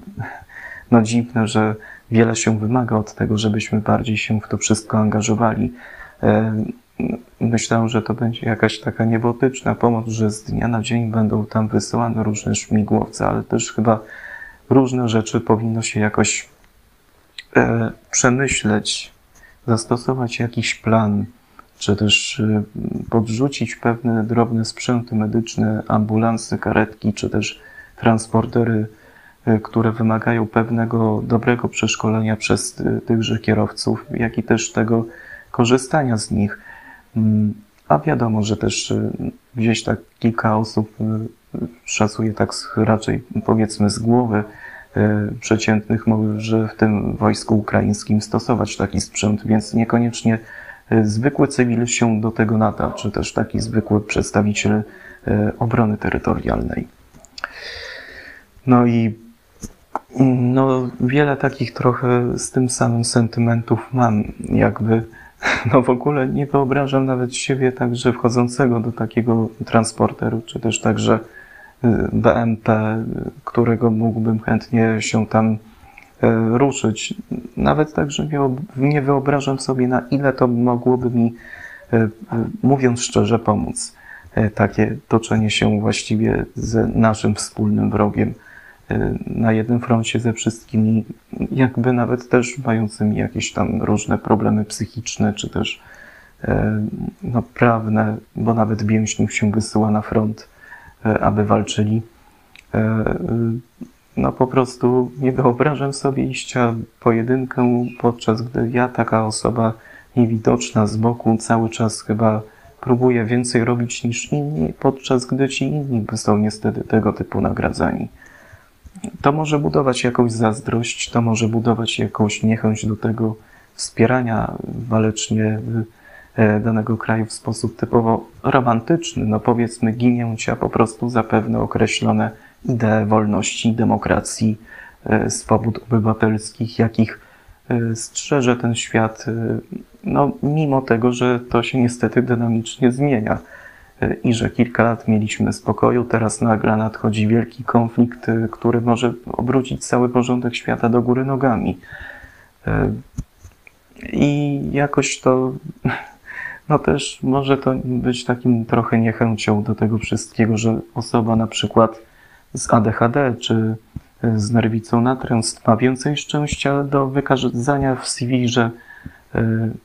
S1: no dziwne, że wiele się wymaga od tego, żebyśmy bardziej się w to wszystko angażowali. Myślałem, że to będzie jakaś taka niebotyczna pomoc, że z dnia na dzień będą tam wysyłane różne śmigłowce, ale też chyba różne rzeczy powinno się jakoś e, przemyśleć, zastosować jakiś plan, czy też e, podrzucić pewne drobne sprzęty medyczne, ambulansy, karetki, czy też transportery, e, które wymagają pewnego dobrego przeszkolenia przez e, tychże kierowców, jak i też tego korzystania z nich a wiadomo, że też y, gdzieś tak kilka osób y, szacuje tak raczej powiedzmy z głowy y, przeciętnych może w tym wojsku ukraińskim stosować taki sprzęt, więc niekoniecznie zwykły cywil się do tego nada, czy też taki zwykły przedstawiciel obrony terytorialnej. No i No, wiele takich trochę z tym samym sentymentów mam, jakby. No w ogóle nie wyobrażam nawet siebie także wchodzącego do takiego transporteru, czy też także y, BMP, którego mógłbym chętnie się tam y, ruszyć. Nawet także nie wyobrażam sobie, na ile to mogłoby mi, y, mówiąc szczerze, pomóc. Takie toczenie się właściwie z naszym wspólnym wrogiem na jednym froncie ze wszystkimi, jakby nawet też mającymi jakieś tam różne problemy psychiczne, czy też e, no, prawne, bo nawet więźniów się wysyła na front, e, aby walczyli. No po prostu nie wyobrażam sobie iścia pojedynkę, podczas gdy ja, taka osoba niewidoczna z boku, cały czas chyba próbuję więcej robić niż inni, podczas gdy ci inni są niestety tego typu nagradzani. To może budować jakąś zazdrość, to może budować jakąś niechęć do tego wspierania walecznie e, danego kraju w sposób typowo romantyczny, no powiedzmy ginięcia po prostu za pewne określone idee wolności, demokracji, e, swobód obywatelskich, jakich e, strzeże ten świat, no mimo tego, że to się niestety dynamicznie zmienia i że kilka lat mieliśmy spokoju, teraz nagle nadchodzi wielki konflikt, y, który może obrócić cały porządek świata do góry nogami. Y, I jakoś to, no też może to być takim trochę niechęcią do tego wszystkiego, że osoba na przykład z ADHD czy z nerwicą natręstwa ma więcej szczęścia do wykazania w CV, że E,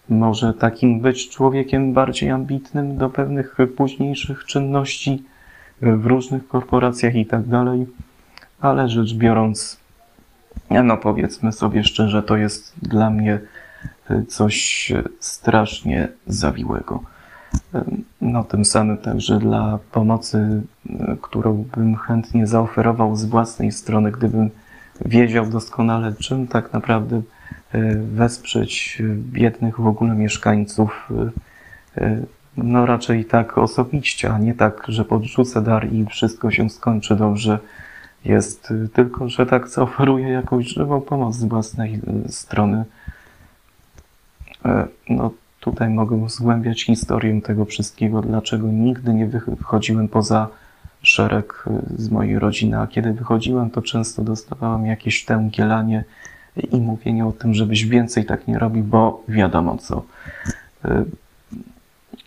S1: może takim być człowiekiem bardziej ambitnym do pewnych późniejszych czynności w różnych korporacjach i tak dalej, ale rzecz biorąc, no powiedzmy sobie szczerze, to jest dla mnie e, coś strasznie zawiłego. E, no, tym samym także dla pomocy, którą bym chętnie zaoferował z własnej strony, gdybym wiedział doskonale, czym tak naprawdę E, wesprzeć biednych w ogóle mieszkańców, e, no raczej tak osobiście, a nie tak, że podrzucę dar i wszystko się skończy dobrze. Jest tylko, że tak zaoferuję jakąś żywą pomoc z własnej strony. No tutaj mogę zgłębiać historię tego wszystkiego, dlaczego nigdy nie wychodziłem poza szereg z mojej rodziny, a kiedy wychodziłem, to często dostawałem jakieś tęgielanie, i mówienie o tym, żebyś więcej tak nie robił, bo wiadomo co. Y,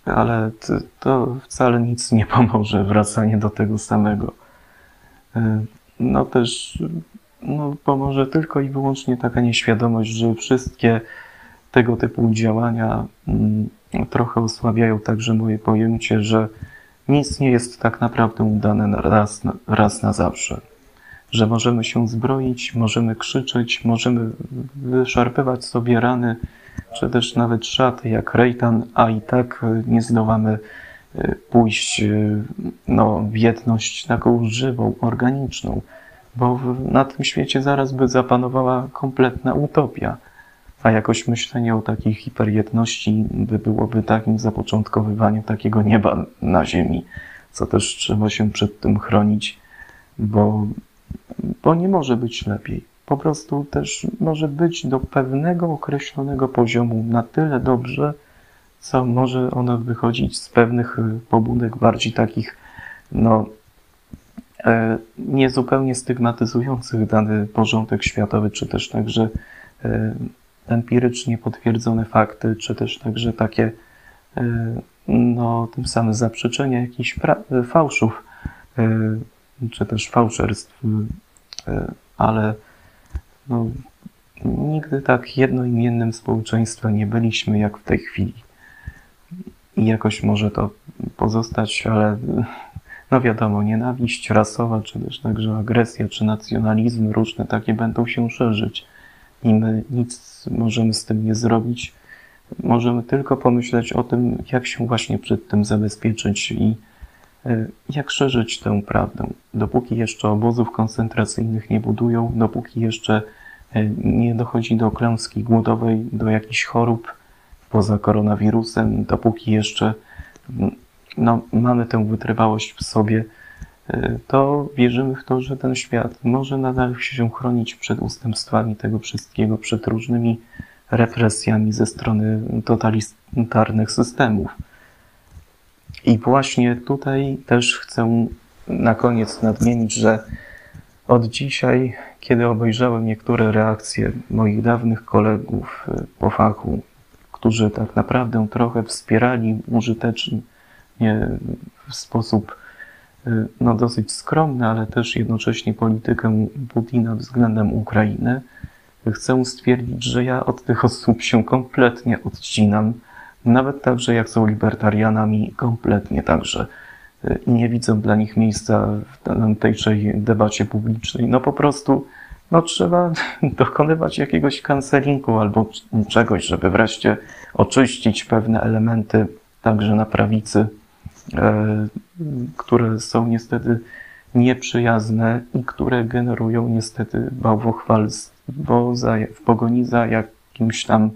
S1: ale to wcale nic nie pomoże, wracanie do tego samego. Y, no też no, pomoże tylko i wyłącznie taka nieświadomość, że wszystkie tego typu działania mm, trochę osłabiają także moje pojęcie, że nic nie jest tak naprawdę udane raz raz na zawsze że możemy się zbroić, możemy krzyczeć, możemy wyszarpywać sobie rany, czy też nawet szaty jak Rejtan, a i tak nie zdołamy e, pójść e, no, w jedność taką żywą, organiczną, bo na tym świecie zaraz by zapanowała kompletna utopia, a jakoś myślenie o takiej hiperjedności by byłoby takim zapoczątkowywaniem takiego nieba na ziemi, co też trzeba się przed tym chronić, bo bo nie może być lepiej. Po prostu też może być do pewnego określonego poziomu na tyle dobrze, co może ono wychodzić z pewnych y, pobudek bardziej takich, no, e, niezupełnie stygmatyzujących dany porządek światowy, czy też także e, empirycznie potwierdzone fakty, czy też także takie, e, no, tym samym zaprzeczenia jakichś fałszów, czy też fałszerstw E, ale no, nigdy tak jednoimiennym społeczeństwem nie byliśmy jak w tej chwili. I jakoś może to pozostać, ale no wiadomo, nienawiść rasowa, czy też także agresja, czy nacjonalizm różne takie będą się szerzyć. I my nic możemy z tym nie zrobić. Możemy tylko pomyśleć o tym, jak się właśnie przed tym zabezpieczyć i jak szerzyć tę prawdę? Dopóki jeszcze obozów koncentracyjnych nie budują, dopóki jeszcze e, nie dochodzi do klęski głodowej, do jakichś chorób poza koronawirusem, dopóki jeszcze no, mamy tę wytrwałość w sobie, to wierzymy w to, że ten świat może nadal się chronić przed ustępstwami tego wszystkiego, przed różnymi represjami ze strony totalitarnych systemów. I właśnie tutaj też chcę na koniec nadmienić, że od dzisiaj, kiedy obejrzałem niektóre reakcje moich dawnych kolegów y, po fachu, którzy tak naprawdę trochę wspierali użytecznie w sposób y, no, dosyć skromny, ale też jednocześnie politykę Putina względem Ukrainy, chcę stwierdzić, że ja od tych osób się kompletnie odcinam. Nawet także jak są libertarianami, kompletnie także. I nie widzę dla nich miejsca w tamtejszej debacie publicznej. No po prostu no trzeba dokonywać jakiegoś kancelingu albo czegoś, żeby wreszcie oczyścić pewne elementy także na prawicy, e, które są niestety nieprzyjazne i które generują niestety bałwochwalstwo w pogoni za jakimś tam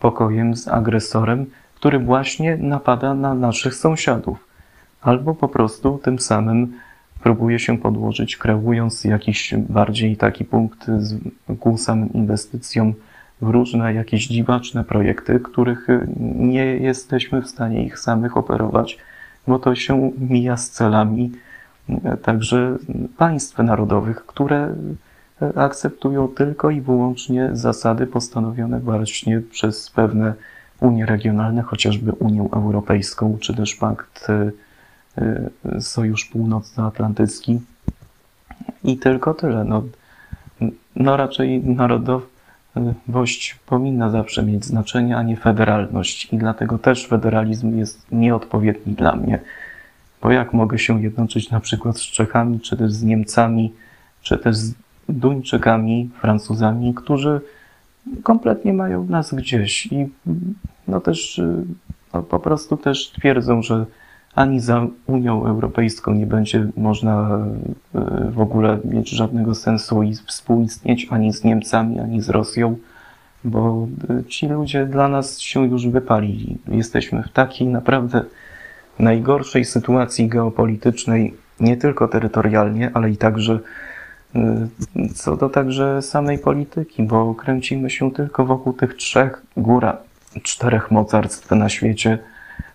S1: pokojem z agresorem, który właśnie napada na naszych sąsiadów. Albo po prostu tym samym próbuje się podłożyć, kreując jakiś bardziej taki punkt ku samym inwestycjom w różne jakieś dziwaczne projekty, których nie jesteśmy w stanie ich samych operować, bo to się mija z celami e, także państw narodowych, które akceptują tylko i wyłącznie zasady postanowione właśnie przez pewne Unie regionalne, chociażby Unię Europejską, czy też Pakt e, e, Sojusz Północnoatlantycki. I tylko tyle. No, no raczej narodowość powinna zawsze mieć znaczenie, a nie federalność. I dlatego też federalizm jest nieodpowiedni dla mnie. Bo jak mogę się jednoczyć na przykład z Czechami, czy też z Niemcami, czy też z Duńczykami, Francuzami, którzy kompletnie mają nas gdzieś i no też no po prostu też twierdzą, że ani za Unią Europejską nie będzie można e, w ogóle mieć żadnego sensu i współistnieć ani z Niemcami, ani z Rosją, bo e, ci ludzie dla nas się już wypalili. Jesteśmy w takiej naprawdę najgorszej sytuacji geopolitycznej, nie tylko terytorialnie, ale i także Y, co do także samej polityki, bo kręcimy się tylko wokół tych trzech, góra czterech mocarstw na świecie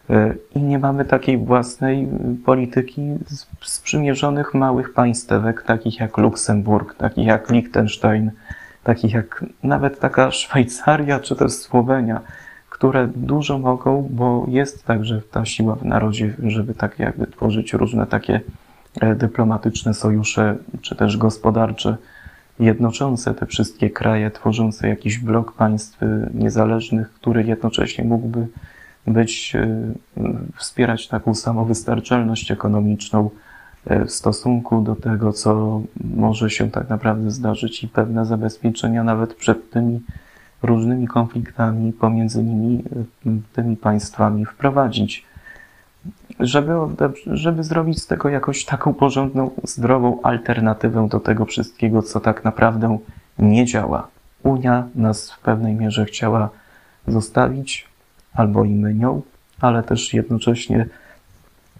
S1: y, i nie mamy takiej własnej polityki sprzymierzonych małych państwek, takich jak Luksemburg, takich jak Liechtenstein, takich jak nawet taka Szwajcaria czy też Słowenia, które dużo mogą, bo jest także ta siła w narodzie, żeby tak jakby tworzyć różne takie dyplomatyczne sojusze, czy też gospodarcze, jednoczące te wszystkie kraje, tworzące jakiś blok państw e, niezależnych, który jednocześnie mógłby być, e, wspierać taką samowystarczalność ekonomiczną w stosunku do tego, co może się tak naprawdę zdarzyć i pewne zabezpieczenia nawet przed tymi różnymi konfliktami pomiędzy nimi, tymi państwami wprowadzić żeby, żeby zrobić z tego jakoś taką porządną, zdrową alternatywę do tego wszystkiego, co tak naprawdę nie działa. Unia nas w pewnej mierze chciała zostawić, albo i my nią, ale też jednocześnie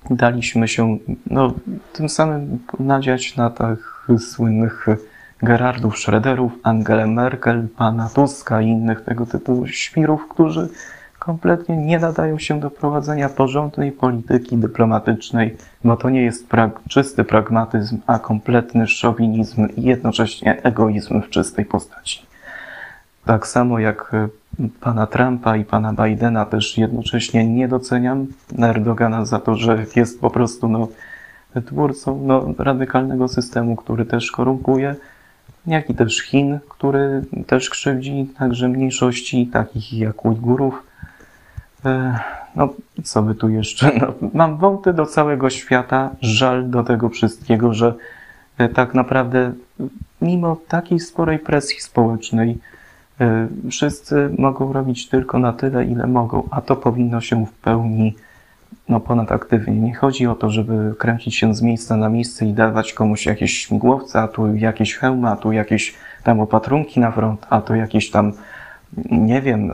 S1: daliśmy się, no, tym samym nadziać na tych słynnych Gerardów Schroederów, Angelę Merkel, pana Tuska i innych tego typu świrów, którzy kompletnie nie nadają się do prowadzenia porządnej polityki dyplomatycznej, bo to nie jest czysty pragmatyzm, a kompletny szowinizm i jednocześnie egoizm w czystej postaci. Tak samo jak e, pana Trumpa i pana Bidena też jednocześnie nie doceniam Erdogana za to, że jest po prostu no, twórcą no, radykalnego systemu, który też korumpuje, jak i też Chin, który też krzywdzi także mniejszości takich jak Ujgurów, no, co by tu jeszcze? No, mam wąty do całego świata, żal do tego wszystkiego, że e, tak naprawdę mimo takiej sporej presji społecznej e, wszyscy mogą robić tylko na tyle, ile mogą, a to powinno się w pełni no, ponadaktywnie. Nie chodzi o to, żeby kręcić się z miejsca na miejsce i dawać komuś jakieś śmigłowce, a tu jakieś hełmy, a tu jakieś tam opatrunki na front, a tu jakieś tam, nie wiem,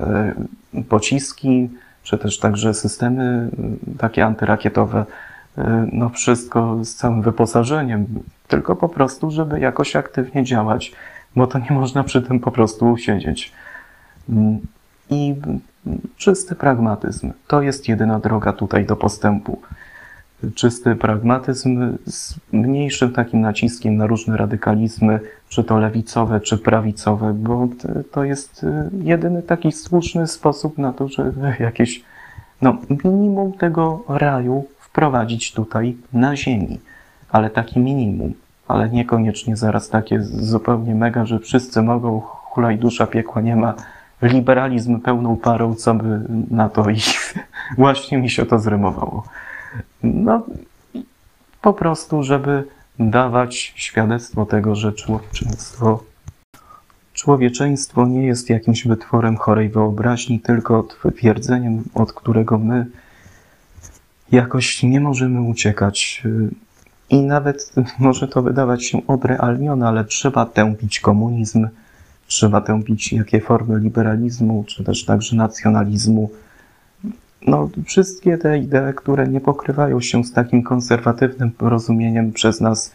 S1: pociski, czy też także systemy takie antyrakietowe, no wszystko z całym wyposażeniem, tylko po prostu, żeby jakoś aktywnie działać, bo to nie można przy tym po prostu siedzieć. Mm, I czysty pragmatyzm to jest jedyna droga tutaj do postępu. Czysty pragmatyzm z mniejszym takim naciskiem na różne radykalizmy, czy to lewicowe, czy prawicowe, bo to jest jedyny taki słuszny sposób na to, żeby jakieś no, minimum tego raju wprowadzić tutaj na ziemi. Ale taki minimum, ale niekoniecznie zaraz takie zupełnie mega, że wszyscy mogą, hulaj dusza piekła nie ma, liberalizm pełną parą, co by na to i właśnie mi się to zrymowało. No, po prostu, żeby dawać świadectwo tego, że człowieczeństwo, człowieczeństwo nie jest jakimś wytworem chorej wyobraźni, tylko twierdzeniem, od którego my jakoś nie możemy uciekać. I nawet może to wydawać się odrealnione, ale trzeba tępić komunizm, trzeba tępić jakie formy liberalizmu, czy też także nacjonalizmu. No, wszystkie te idee, które nie pokrywają się z takim konserwatywnym rozumieniem przez nas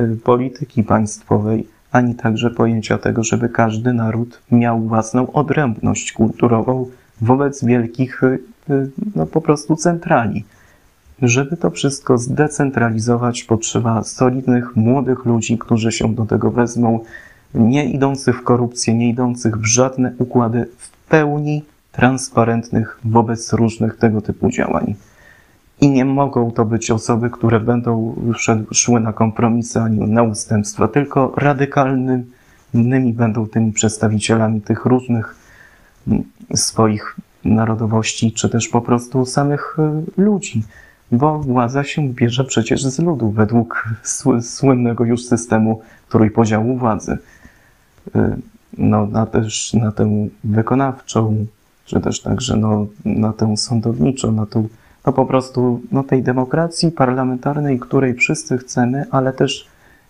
S1: y, polityki państwowej, ani także pojęcia tego, żeby każdy naród miał własną odrębność kulturową wobec wielkich, y, y, no po prostu centrali. Żeby to wszystko zdecentralizować, potrzeba solidnych, młodych ludzi, którzy się do tego wezmą, nie idących w korupcję, nie idących w żadne układy, w pełni transparentnych wobec różnych tego typu działań. I nie mogą to być osoby, które będą szły na kompromisy ani na ustępstwa, tylko radykalnymi będą tymi przedstawicielami tych różnych mm, swoich narodowości, czy też po prostu samych y, ludzi bo władza się bierze przecież z ludu, według słynnego już systemu trójpodziału władzy. Y, no, na, też na tę wykonawczą, czy też także no, na tę sądowniczą, na tą, no po prostu no, tej demokracji parlamentarnej, której wszyscy chcemy, ale też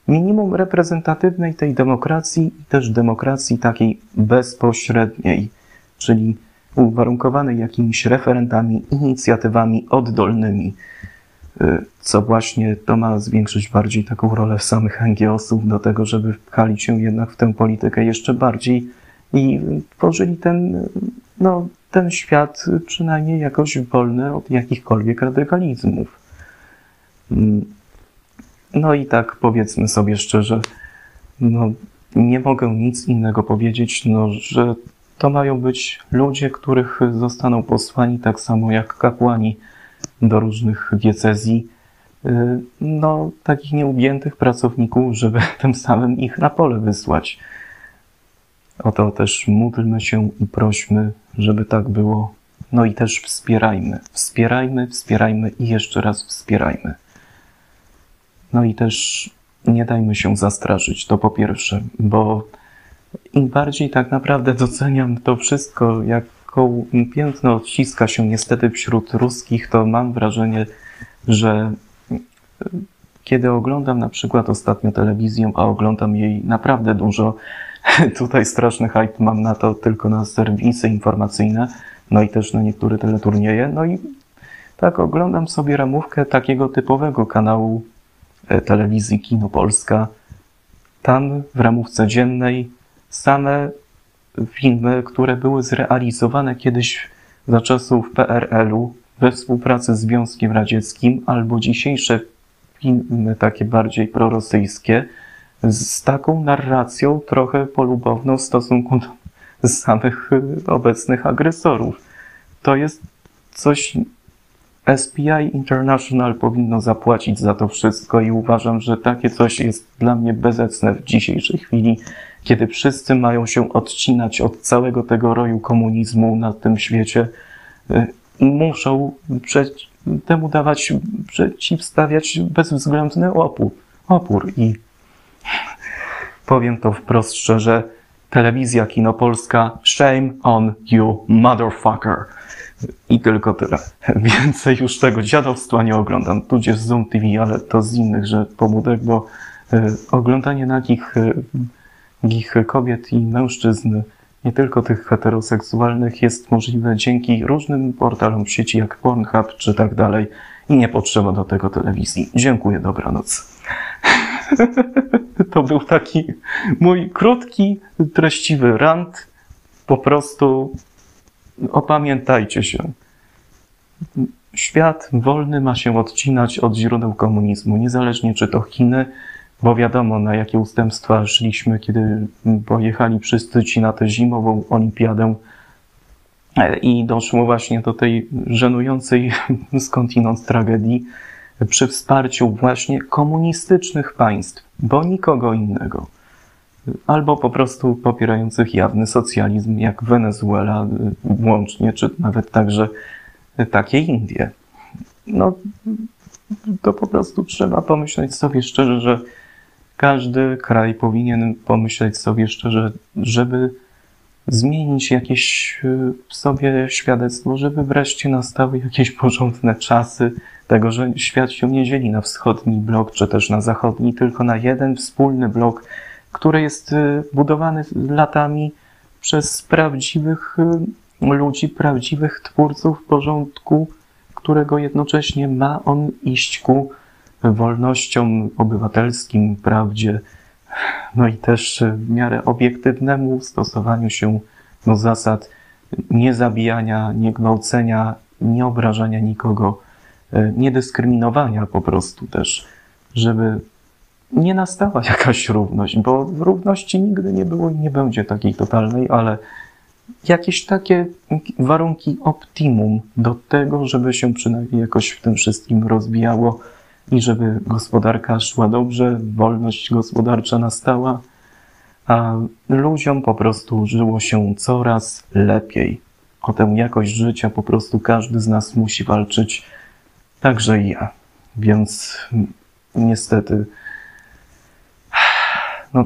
S1: minimum reprezentatywnej tej demokracji i też demokracji takiej bezpośredniej, czyli uwarunkowanej jakimiś referendami, inicjatywami oddolnymi, y, co właśnie to ma zwiększyć bardziej taką rolę samych NGO-sów do tego, żeby wpchali się jednak w tę politykę jeszcze bardziej i tworzyli ten, no, ten świat przynajmniej jakoś wolny od jakichkolwiek radykalizmów. Mm. No i tak powiedzmy sobie szczerze, no, nie mogę nic innego powiedzieć, no, że to mają być ludzie, których zostaną posłani tak samo jak kapłani do różnych diecezji, y, no, takich nieugiętych pracowników, żeby tym samym ich na pole wysłać. O to też módlmy się i prośmy, żeby tak było. No i też wspierajmy, wspierajmy, wspierajmy i jeszcze raz wspierajmy. No i też nie dajmy się zastraszyć, to po pierwsze, bo im bardziej tak naprawdę doceniam to wszystko, jaką piętno odciska się niestety wśród ruskich, to mam wrażenie, że kiedy oglądam na przykład ostatnio telewizję, a oglądam jej naprawdę dużo, tutaj straszny hype mam na to tylko na serwisy informacyjne, no i też na niektóre teleturnieje, no i tak oglądam sobie ramówkę takiego typowego kanału e, telewizji Kino Polska. Tam w ramówce dziennej same filmy, które były zrealizowane kiedyś za czasów PRL-u we współpracy z Związkiem Radzieckim, albo dzisiejsze filmy takie bardziej prorosyjskie, z taką narracją trochę polubowną w stosunku do samych obecnych agresorów. To jest coś SPI International powinno zapłacić za to wszystko i uważam, że takie coś jest dla mnie bezecne w dzisiejszej chwili, kiedy wszyscy mają się odcinać od całego tego roju komunizmu na tym świecie y, i muszą temu dawać, przeciwstawiać bezwzględny opór. opór. I powiem to wprost szczerze, telewizja Kino Polska, shame on you, motherfucker. I tylko tyle. Więcej już tego dziadowstwa nie oglądam. Tudzież Zoom TV, ale to z innych że pobudek, bo y, oglądanie nagich, y, kobiet i mężczyzn, nie tylko tych heteroseksualnych, jest możliwe dzięki różnym portalom w sieci jak Pornhub czy tak dalej. i nie potrzeba do tego telewizji. Dziękuję, dobranoc. to był taki mój krótki, treściwy rant. Po prostu opamiętajcie się. Świat wolny ma się odcinać od źródeł komunizmu, niezależnie czy to Chiny, bo wiadomo na jakie ustępstwa szliśmy, kiedy pojechali wszyscy ci na tę zimową olimpiadę i doszło właśnie do tej żenującej skądinąd tragedii przy wsparciu właśnie komunistycznych państw, bo nikogo innego. Albo po prostu popierających jawny socjalizm, jak Wenezuela łącznie, czy nawet także takie Indie. No, to po prostu trzeba pomyśleć sobie szczerze, że każdy kraj powinien pomyśleć sobie szczerze, żeby zmienić jakieś w sobie świadectwo, żeby wreszcie nastały jakieś porządne czasy tego, że świat się nie dzieli na wschodni blok, czy też na zachodni, tylko na jeden wspólny blok, który jest y, budowany latami przez prawdziwych y, ludzi, prawdziwych twórców porządku, którego jednocześnie ma on iść ku wolnościom obywatelskim, prawdzie, no i też w miarę obiektywnemu stosowaniu się do zasad niezabijania, niegwałcenia, nieobrażania nikogo, e, niedyskryminowania po prostu też, żeby nie nastała jakaś równość, bo równości nigdy nie było i nie będzie takiej totalnej, ale jakieś takie warunki optimum do tego, żeby się przynajmniej jakoś w tym wszystkim rozwijało i żeby gospodarka szła dobrze, wolność gospodarcza nastała, a ludziom po prostu żyło się coraz lepiej. O tę jakość życia po prostu każdy z nas musi walczyć, także i ja. Więc niestety, no,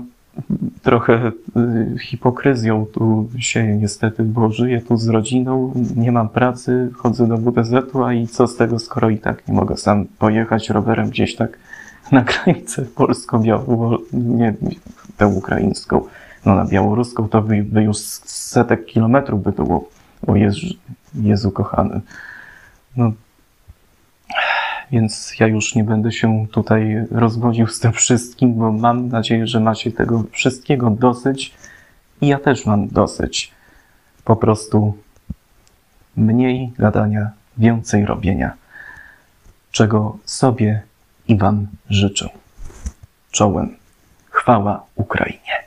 S1: trochę y, hipokryzją tu się niestety, bo żyję tu z rodziną, nie mam pracy, chodzę do WTZ-u, a i co z tego, skoro i tak nie mogę sam pojechać rowerem gdzieś tak na granicę polsko-białoruską, nie tę ukraińską, no na białoruską to by, by już setek kilometrów by było. O Jezu, Jezu kochany. No, więc ja już nie będę się tutaj rozwodził z tym wszystkim, bo mam nadzieję, że macie tego wszystkiego dosyć i ja też mam dosyć. Po prostu mniej gadania, więcej robienia, czego sobie i Wam życzę. Czołem. Chwała Ukrainie.